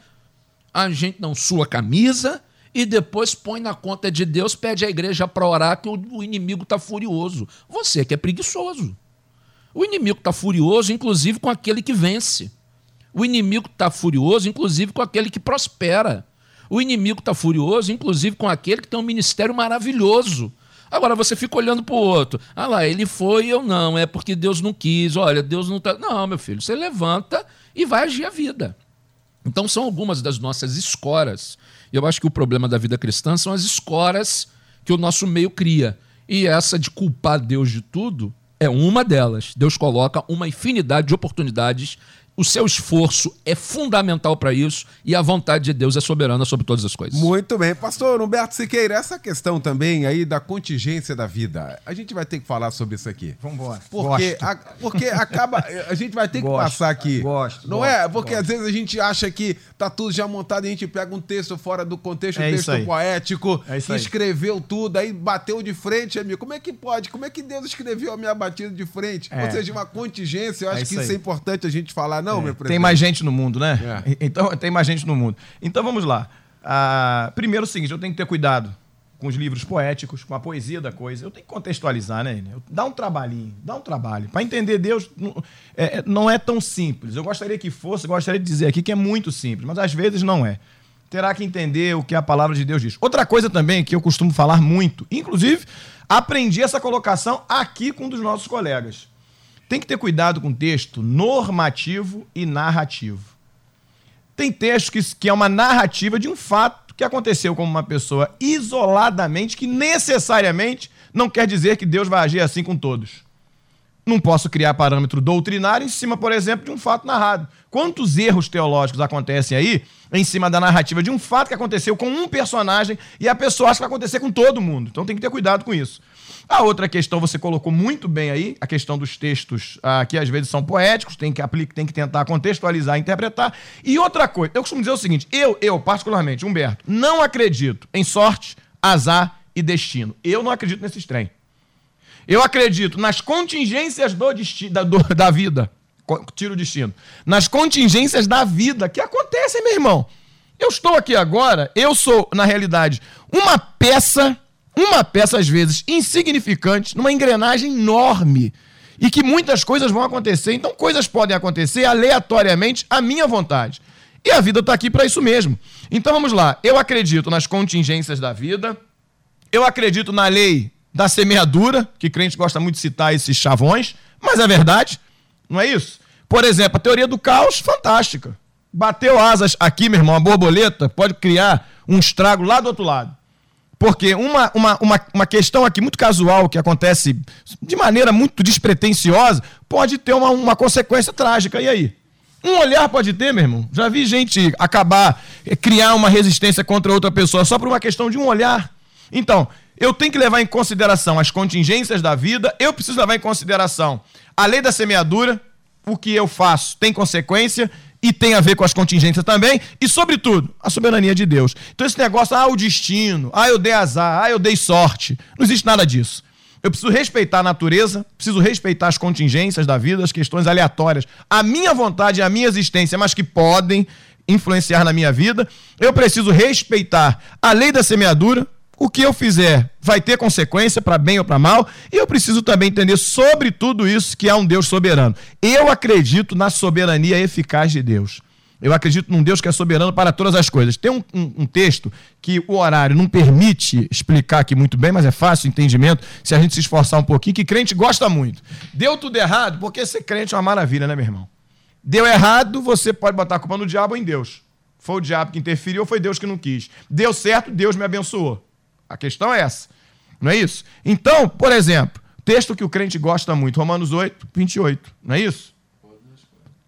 a gente não sua camisa e depois põe na conta de Deus, pede à igreja para orar que o inimigo está furioso. Você que é preguiçoso. O inimigo está furioso, inclusive com aquele que vence. O inimigo está furioso, inclusive, com aquele que prospera. O inimigo está furioso, inclusive, com aquele que tem um ministério maravilhoso. Agora você fica olhando para o outro. Ah lá, ele foi eu não. É porque Deus não quis. Olha, Deus não está. Não, meu filho, você levanta e vai agir a vida. Então são algumas das nossas escoras. Eu acho que o problema da vida cristã são as escoras que o nosso meio cria. E essa de culpar Deus de tudo é uma delas. Deus coloca uma infinidade de oportunidades o seu esforço é fundamental para isso e a vontade de Deus é soberana sobre todas as coisas. Muito bem. Pastor Humberto Siqueira, essa questão também aí da contingência da vida, a gente vai ter que falar sobre isso aqui. Vamos embora. Porque, a, porque acaba. A gente vai ter que Gosto, passar aqui. gosto, Não gosto, é? Porque gosto. às vezes a gente acha que tá tudo já montado e a gente pega um texto fora do contexto, um É isso texto aí. poético, É isso que aí. escreveu tudo, aí bateu de frente, amigo. Como é que pode? Como é que Deus escreveu a minha batida de frente? É. Ou seja, uma contingência. Eu acho É que isso é aí. importante a gente falar, não, meu presidente. Tem mais gente no mundo, né? É. Então, tem mais gente no mundo. Então vamos lá. Ah, primeiro é o seguinte, eu tenho que ter cuidado com os livros poéticos, com a poesia da coisa. Eu tenho que contextualizar, né? Dá um trabalhinho, dá um trabalho. Para entender Deus, não é, é- não é tão simples. Eu gostaria que fosse, gostaria de dizer aqui que é muito simples, mas às vezes não é. Terá que entender o que a palavra de Deus diz. Outra coisa também que eu costumo falar muito, inclusive aprendi essa colocação aqui com um dos nossos colegas. Tem que ter cuidado com o texto normativo e narrativo. Tem texto que, que é uma narrativa de um fato que aconteceu com uma pessoa isoladamente, que necessariamente não quer dizer que Deus vai agir assim com todos. Não posso criar parâmetro doutrinário em cima, por exemplo, de um fato narrado. Quantos erros teológicos acontecem aí em cima da narrativa de um fato que aconteceu com um personagem e a pessoa acha que vai acontecer com todo mundo? Então tem que ter cuidado com isso. A outra questão você colocou muito bem aí, a questão dos textos ah, que às vezes são poéticos, tem que aplicar, tem que tentar contextualizar, interpretar. E outra coisa, eu costumo dizer o seguinte: eu, eu particularmente, Humberto, não acredito em sorte, azar e destino. Eu não acredito nesses trem. Eu acredito nas contingências do desti- da, do- da vida. Tira o destino. Nas contingências da vida que acontecem, meu irmão. Eu estou aqui agora, eu sou, na realidade, uma peça, uma peça, às vezes, insignificante, numa engrenagem enorme. E que muitas coisas vão acontecer. Então, coisas podem acontecer aleatoriamente à minha vontade. E a vida está aqui para isso mesmo. Então, vamos lá. Eu acredito nas contingências da vida. Eu acredito na lei da semeadura, que crente gosta muito de citar esses chavões, mas é verdade, não é isso? Por exemplo, a teoria do caos, fantástica. Bateu asas aqui, meu irmão, a borboleta pode criar um estrago lá do outro lado. Porque uma, uma, uma, uma questão aqui muito casual, que acontece de maneira muito despretensiosa, pode ter uma, uma consequência trágica. E aí? Um olhar pode ter, meu irmão. Já vi gente acabar, eh, criar uma resistência contra outra pessoa só por uma questão de um olhar. Então, eu tenho que levar em consideração as contingências da vida, eu preciso levar em consideração a lei da semeadura, o que eu faço tem consequência e tem a ver com as contingências também, e, sobretudo, a soberania de Deus. Então, esse negócio, ah, o destino, ah, eu dei azar, ah, eu dei sorte, não existe nada disso. Eu preciso respeitar a natureza, preciso respeitar as contingências da vida, as questões aleatórias, a minha vontade a minha existência, mas que podem influenciar na minha vida. Eu preciso respeitar a lei da semeadura. O que eu fizer vai ter consequência para bem ou para mal, e eu preciso também entender sobre tudo isso que há um Deus soberano. Eu acredito na soberania eficaz de Deus. Eu acredito num Deus que é soberano para todas as coisas. Tem um, um, um, texto que o horário não permite explicar aqui muito bem, mas é fácil o entendimento se a gente se esforçar um pouquinho, que crente gosta muito. Deu tudo errado, porque ser crente é uma maravilha, né, meu irmão? Deu errado, você pode botar a culpa no diabo ou em Deus. Foi o diabo que interferiu ou foi Deus que não quis? Deu certo, Deus me abençoou. A questão é essa. Não é isso? Então, por exemplo, texto que o crente gosta muito, Romanos 8, 28. Não é isso?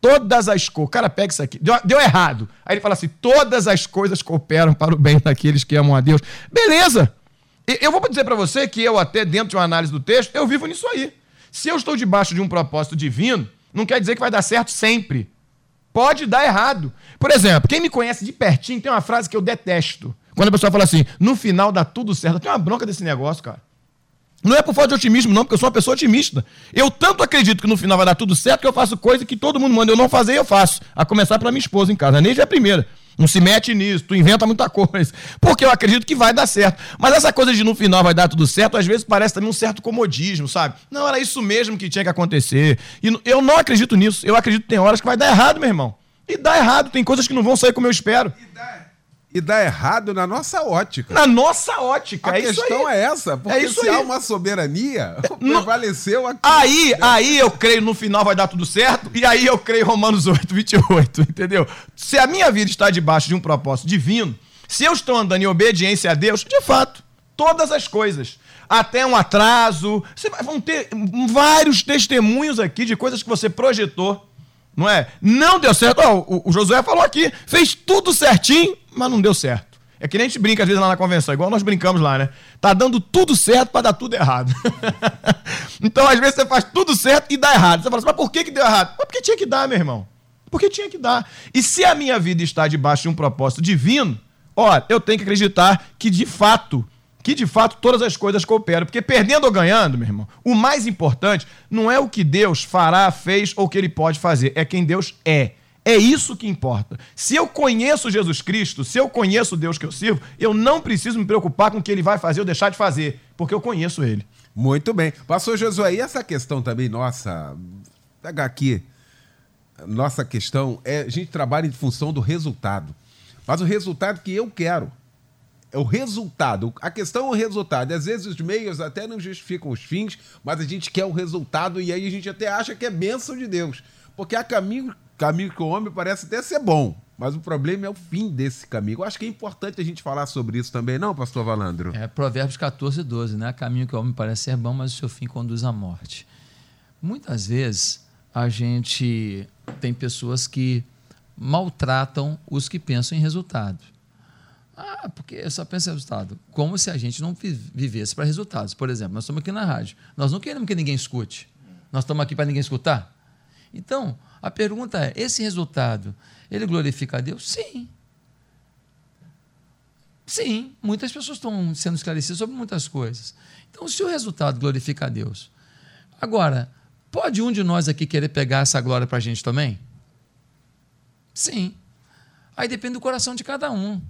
Todas as coisas. Cara, pega isso aqui. Deu, deu, errado. Aí ele fala assim: todas as coisas cooperam para o bem daqueles que amam a Deus. Beleza. Eu vou dizer para você que eu, até dentro de uma análise do texto, eu vivo nisso aí. Se eu estou debaixo de um propósito divino, não quer dizer que vai dar certo sempre. Pode dar errado. Por exemplo, quem me conhece de pertinho tem uma frase que eu detesto. Quando a pessoa fala assim, no final dá tudo certo. Tenho uma bronca desse negócio, cara. Não é por falta de otimismo, não, porque eu sou uma pessoa otimista. Eu tanto acredito que no final vai dar tudo certo que eu faço coisa que todo mundo manda eu não fazer eu faço. A começar pela minha esposa em casa. A Neide é a primeira. Não se mete nisso, tu inventa muita coisa. Porque eu acredito que vai dar certo. Mas essa coisa de no final vai dar tudo certo, às vezes parece também um certo comodismo, sabe? Não, era isso mesmo que tinha que acontecer. E eu não acredito nisso. Eu acredito que tem horas que vai dar errado, meu irmão. E dá errado, tem coisas que não vão sair como eu espero. E dá e dá errado na nossa ótica. Na nossa ótica. A é questão é essa, porque é se aí. há uma soberania, prevaleceu aqui. Aí, aí eu creio no final vai dar tudo certo, e aí eu creio Romanos 8, 28, entendeu? Se a minha vida está debaixo de um propósito divino, se eu estou andando em obediência a Deus, de fato, todas as coisas, até um atraso, você vai, vão ter vários testemunhos aqui de coisas que você projetou, não é? Não deu certo. Oh, o, o Josué falou aqui, fez tudo certinho, mas não deu certo. É que nem a gente brinca às vezes lá na convenção, igual nós brincamos lá, né? Tá dando tudo certo para dar tudo errado. então, às vezes, você faz tudo certo e dá errado. Você fala assim, mas por que, que deu errado? Mas porque tinha que dar, meu irmão. Porque tinha que dar. E se a minha vida está debaixo de um propósito divino, olha, eu tenho que acreditar que de fato, que de fato todas as coisas cooperam. Porque perdendo ou ganhando, meu irmão, o mais importante não é o que Deus fará, fez ou o que ele pode fazer, é quem Deus é. É isso que importa. Se eu conheço Jesus Cristo, se eu conheço o Deus que eu sirvo, eu não preciso me preocupar com o que ele vai fazer ou deixar de fazer, porque eu conheço ele. Muito bem. Pastor Josué, e essa questão também nossa, pega aqui, nossa questão é a gente trabalha em função do resultado. Mas o resultado que eu quero é o resultado. A questão é o resultado. Às vezes os meios até não justificam os fins, mas a gente quer o resultado e aí a gente até acha que é bênção de Deus. Porque há caminho caminho que o homem parece até ser bom, mas o problema é o fim desse caminho. Eu acho que é importante a gente falar sobre isso também, não, pastor Valandro? É Provérbios 14, 12, né? Caminho que o homem parece ser bom, mas o seu fim conduz à morte. Muitas vezes a gente tem pessoas que maltratam os que pensam em resultado. Ah, porque só pensa em resultado. Como se a gente não vivesse para resultados. Por exemplo, nós estamos aqui na rádio. Nós não queremos que ninguém escute. Nós estamos aqui para ninguém escutar. Então, a pergunta é: esse resultado, ele glorifica a Deus? Sim. Sim, muitas pessoas estão sendo esclarecidas sobre muitas coisas. Então, se o resultado glorifica a Deus. Agora, pode um de nós aqui querer pegar essa glória para a gente também? Sim. Aí depende do coração de cada um.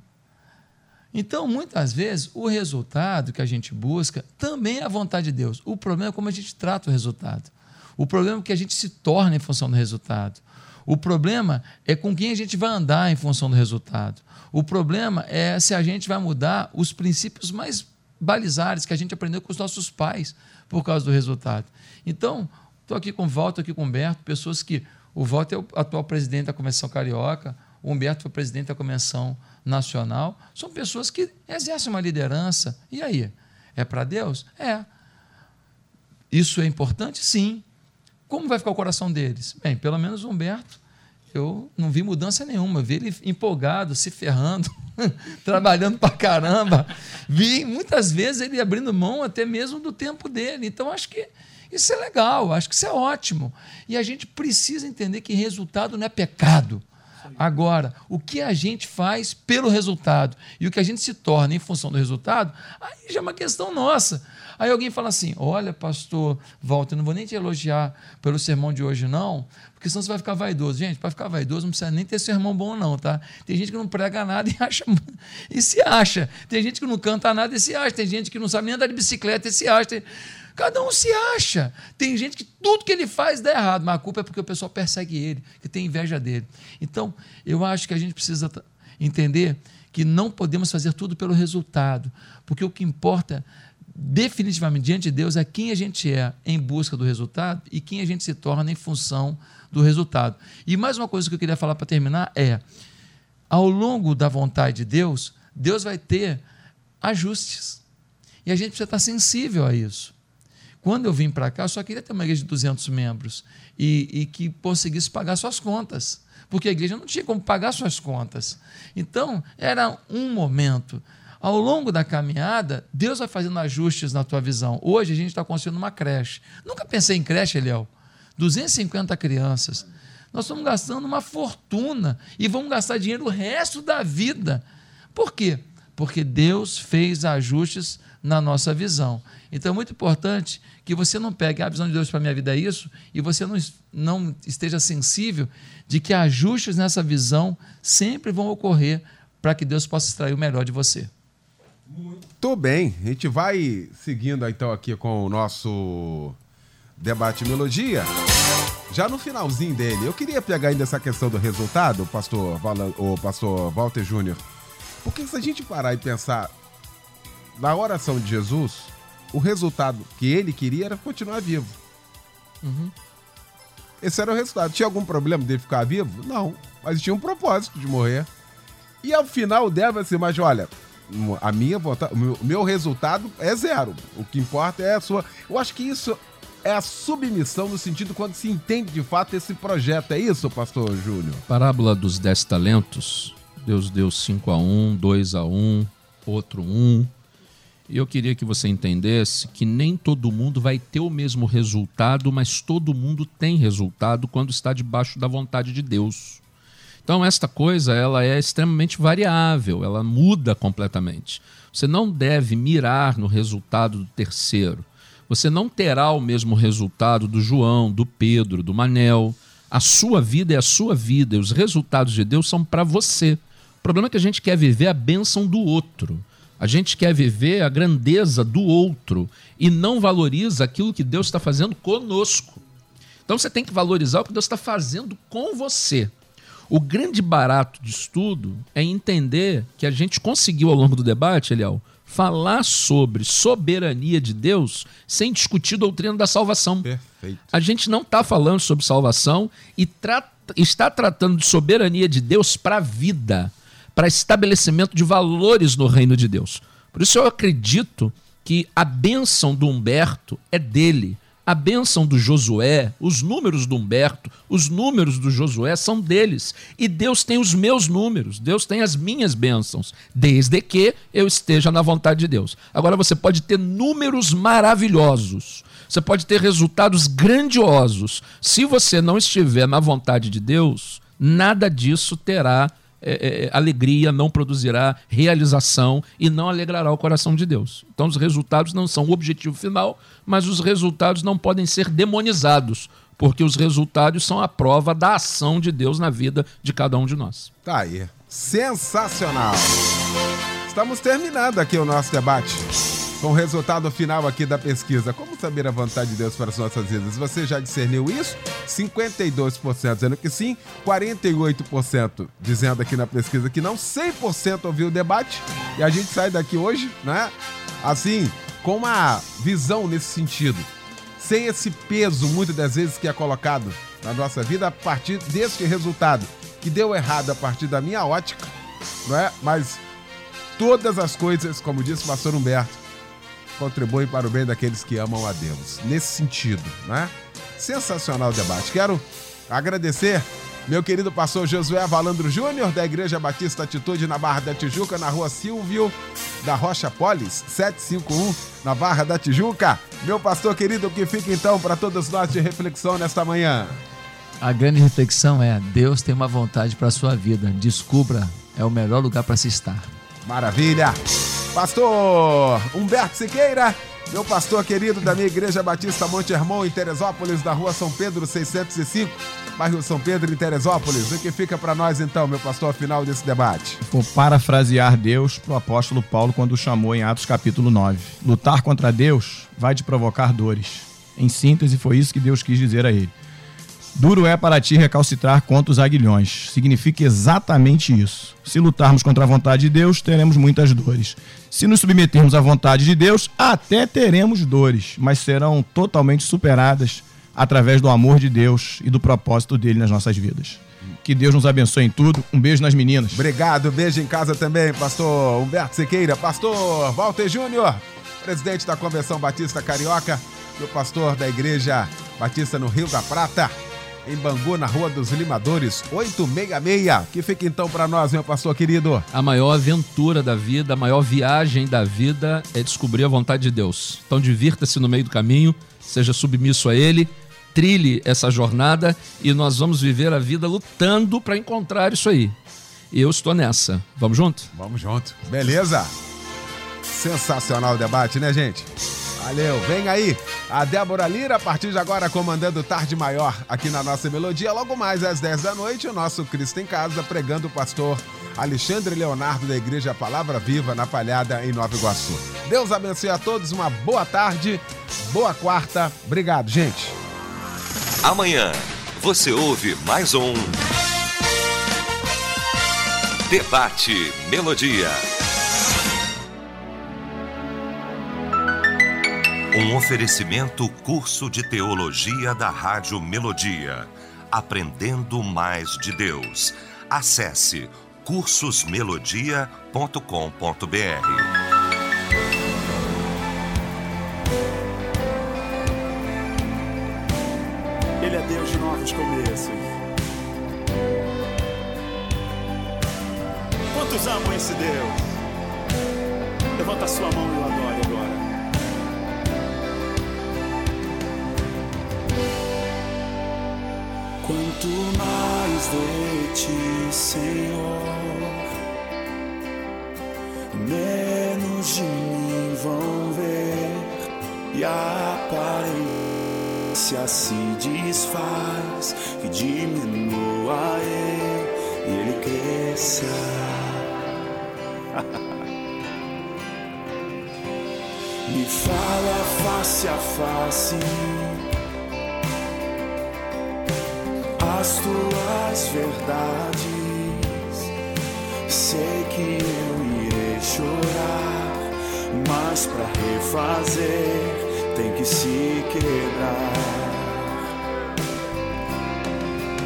Então, muitas vezes, o resultado que a gente busca também é a vontade de Deus. O problema é como a gente trata o resultado. O problema é que a gente se torna em função do resultado. O problema é com quem a gente vai andar em função do resultado. O problema é se a gente vai mudar os princípios mais balizares que a gente aprendeu com os nossos pais por causa do resultado. Então, estou aqui com o Walter, aqui com o Humberto, pessoas que. O Walter é o atual presidente da Convenção Carioca, o Humberto foi presidente da Convenção Nacional. São pessoas que exercem uma liderança. E aí? É para Deus? É. Isso é importante? Sim. Como vai ficar o coração deles? Bem, pelo menos o Humberto, eu não vi mudança nenhuma. Vi ele empolgado, se ferrando, trabalhando para caramba. Vi muitas vezes ele abrindo mão até mesmo do tempo dele. Então, acho que isso é legal, acho que isso é ótimo. E a gente precisa entender que resultado não é pecado. Agora, o que a gente faz pelo resultado e o que a gente se torna em função do resultado, aí já é uma questão nossa. Aí alguém fala assim: olha, pastor Walter, não vou nem te elogiar pelo sermão de hoje, não, porque senão você vai ficar vaidoso. Gente, para ficar vaidoso não precisa nem ter sermão bom, não, tá? Tem gente que não prega nada e acha e se acha. Tem gente que não canta nada e se acha. Tem gente que não sabe nem andar de bicicleta e se acha. Tem... Cada um se acha. Tem gente que tudo que ele faz dá errado, mas a culpa é porque o pessoal persegue ele, que tem inveja dele. Então, eu acho que a gente precisa entender que não podemos fazer tudo pelo resultado, porque o que importa definitivamente diante de Deus é quem a gente é em busca do resultado e quem a gente se torna em função do resultado. E mais uma coisa que eu queria falar para terminar é: ao longo da vontade de Deus, Deus vai ter ajustes. E a gente precisa estar sensível a isso. Quando eu vim para cá, eu só queria ter uma igreja de 200 membros e, e que conseguisse pagar suas contas, porque a igreja não tinha como pagar suas contas. Então, era um momento ao longo da caminhada, Deus vai fazendo ajustes na tua visão. Hoje a gente está construindo uma creche. Nunca pensei em creche, Eliel. 250 crianças. Nós estamos gastando uma fortuna e vamos gastar dinheiro o resto da vida. Por quê? Porque Deus fez ajustes na nossa visão. Então é muito importante que você não pegue ah, a visão de Deus para a minha vida é isso e você não, não esteja sensível de que ajustes nessa visão sempre vão ocorrer para que Deus possa extrair o melhor de você. Muito bem, a gente vai seguindo então aqui com o nosso debate melodia. Já no finalzinho dele, eu queria pegar ainda essa questão do resultado, pastor, o pastor Walter Júnior. Porque se a gente parar e pensar na oração de Jesus, o resultado que ele queria era continuar vivo. Uhum. Esse era o resultado. Tinha algum problema dele ficar vivo? Não. Mas tinha um propósito de morrer. E ao final deve assim, mas olha, a minha vontade, o meu, resultado é zero. O que importa é a sua. Eu acho que isso é a submissão no sentido quando se entende de fato esse projeto. É isso, pastor Júnior? Parábola dos dez talentos. Deus deu 5 a 1, um, 2 a 1, um, outro 1. Um. E eu queria que você entendesse que nem todo mundo vai ter o mesmo resultado, mas todo mundo tem resultado quando está debaixo da vontade de Deus. Então esta coisa ela é extremamente variável, ela muda completamente. Você não deve mirar no resultado do terceiro. Você não terá o mesmo resultado do João, do Pedro, do Manel. A sua vida é a sua vida e os resultados de Deus são para você. O problema é que a gente quer viver a bênção do outro. A gente quer viver a grandeza do outro e não valoriza aquilo que Deus está fazendo conosco. Então você tem que valorizar o que Deus está fazendo com você. O grande barato de estudo é entender que a gente conseguiu ao longo do debate, Eliel, falar sobre soberania de Deus sem discutir doutrina da salvação. Perfeito. A gente não está falando sobre salvação e tra está tratando de soberania de Deus para a vida, para estabelecimento de valores no reino de Deus. Por isso eu acredito que a bênção do Humberto é dele a bênção do Josué, os números do Humberto, os números do Josué são deles. E Deus tem os meus números, Deus tem as minhas bênçãos, desde que eu esteja na vontade de Deus. Agora você pode ter números maravilhosos, você pode ter resultados grandiosos. Se você não estiver na vontade de Deus, nada disso terá é, é, alegria, não produzirá realização e não alegrará o coração de Deus. Então, os resultados não são o objetivo final, mas os resultados não podem ser demonizados, porque os resultados são a prova da ação de Deus na vida de cada um de nós. Tá aí. Sensacional! Estamos terminando aqui o nosso debate com o resultado final aqui da pesquisa. Como saber a vontade de Deus para as nossas vidas? Você já discerniu isso? 52% dizendo que sim, 48% dizendo aqui na pesquisa que não, 100% ouviu o debate. E a gente sai daqui hoje, né? Assim, com uma visão nesse sentido. Sem esse peso, muitas das vezes, que é colocado na nossa vida a partir deste resultado, que deu errado a partir da minha ótica, não é? Mas todas as coisas, como disse o pastor Humberto, contribuem para o bem daqueles que amam a Deus. Nesse sentido, né? Sensacional o debate. Quero agradecer meu querido pastor Josué Valandro Júnior, da Igreja Batista Atitude, na Barra da Tijuca, na rua Silvio da Rocha Polis, 751, na Barra da Tijuca. Meu pastor querido, o que fica então para todos nós de reflexão nesta manhã? A grande reflexão é: Deus tem uma vontade para a sua vida. Descubra, é o melhor lugar para se estar. Maravilha! Pastor Humberto Siqueira, meu pastor querido da minha Igreja Batista Monte Hermon, em Teresópolis, da rua São Pedro 605, bairro São Pedro, em Teresópolis. O que fica para nós então, meu pastor, ao final desse debate? Vou parafrasear Deus para o apóstolo Paulo quando o chamou em Atos capítulo 9. Lutar contra Deus vai te provocar dores. Em síntese, foi isso que Deus quis dizer a ele. Duro é para ti recalcitrar contra os aguilhões. Significa exatamente isso. Se lutarmos contra a vontade de Deus, teremos muitas dores. Se nos submetermos à vontade de Deus, até teremos dores, mas serão totalmente superadas através do amor de Deus e do propósito dele nas nossas vidas. Que Deus nos abençoe em tudo. Um beijo nas meninas. Obrigado, beijo em casa também, pastor Humberto Sequeira, pastor Walter Júnior, presidente da Convenção Batista Carioca, e o pastor da Igreja Batista no Rio da Prata, em Bangu, na Rua dos Limadores, 866. Que fica então para nós, meu pastor querido. A maior aventura da vida, a maior viagem da vida é descobrir a vontade de Deus. Então divirta-se no meio do caminho, seja submisso a Ele, trilhe essa jornada e nós vamos viver a vida lutando para encontrar isso aí. E eu estou nessa. Vamos junto? Vamos junto. Beleza? Sensacional o debate, né, gente? Valeu. Vem aí a Débora Lira, a partir de agora, comandando Tarde Maior aqui na nossa melodia. Logo mais às 10 da noite, o nosso Cristo em Casa, pregando o pastor Alexandre Leonardo da Igreja Palavra Viva, na Palhada, em Nova Iguaçu. Deus abençoe a todos, uma boa tarde, boa quarta. Obrigado, gente. Amanhã você ouve mais um. Debate Melodia. Um oferecimento curso de teologia da Rádio Melodia. Aprendendo mais de Deus. Acesse cursosmelodia.com.br. Ele é Deus de novos começos. Quantos amam esse Deus? Levanta sua mão e o Quanto mais de ti, Senhor, menos de mim vão ver e a aparência se desfaz e diminua ele e ele cresça. Me fala face a face as tuas verdades. Sei que eu irei chorar, mas para refazer tem que se quebrar.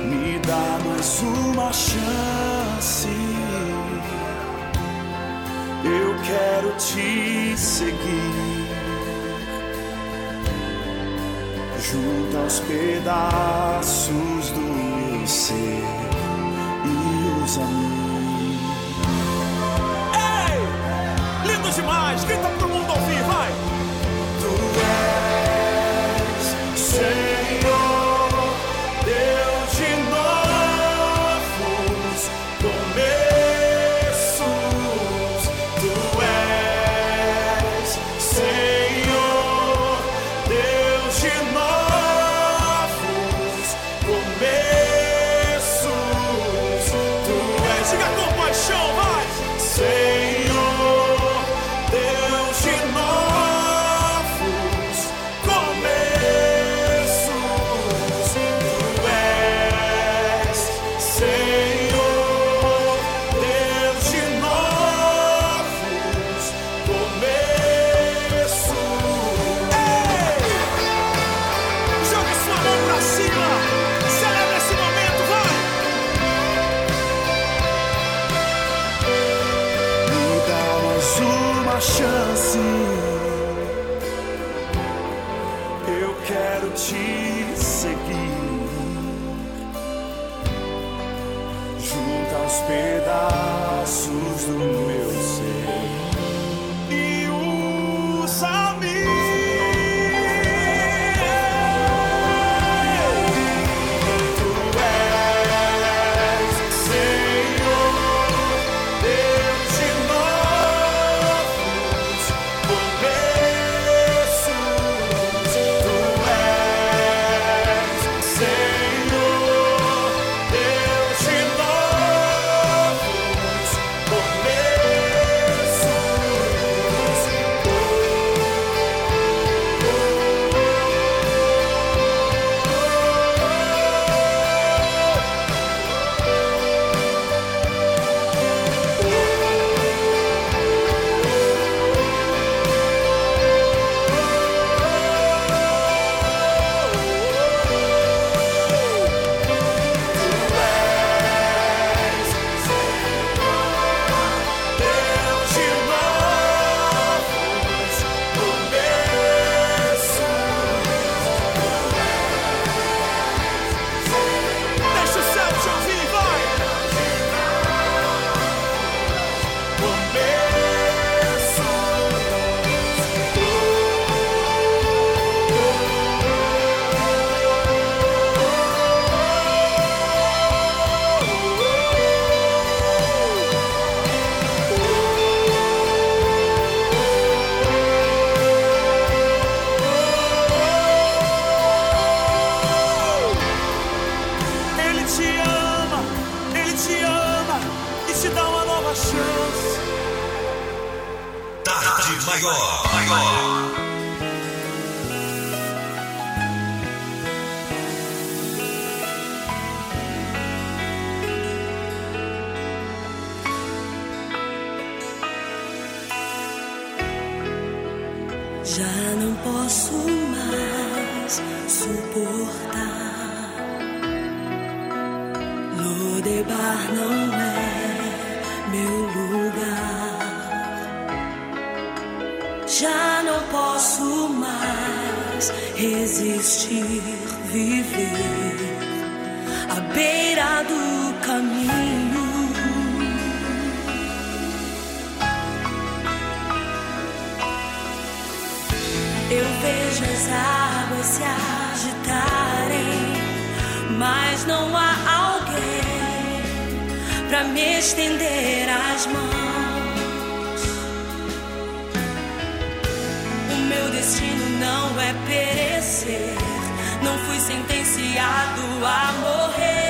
Me dá mais uma chance. Eu quero te seguir junto aos pedaços do ser e amigos. Ei! Lindo demais! Grita beira do caminho. Eu vejo as águas se agitarem, mas não há alguém para me estender as mãos. O meu destino não é perecer, não fui sentenciado a morrer.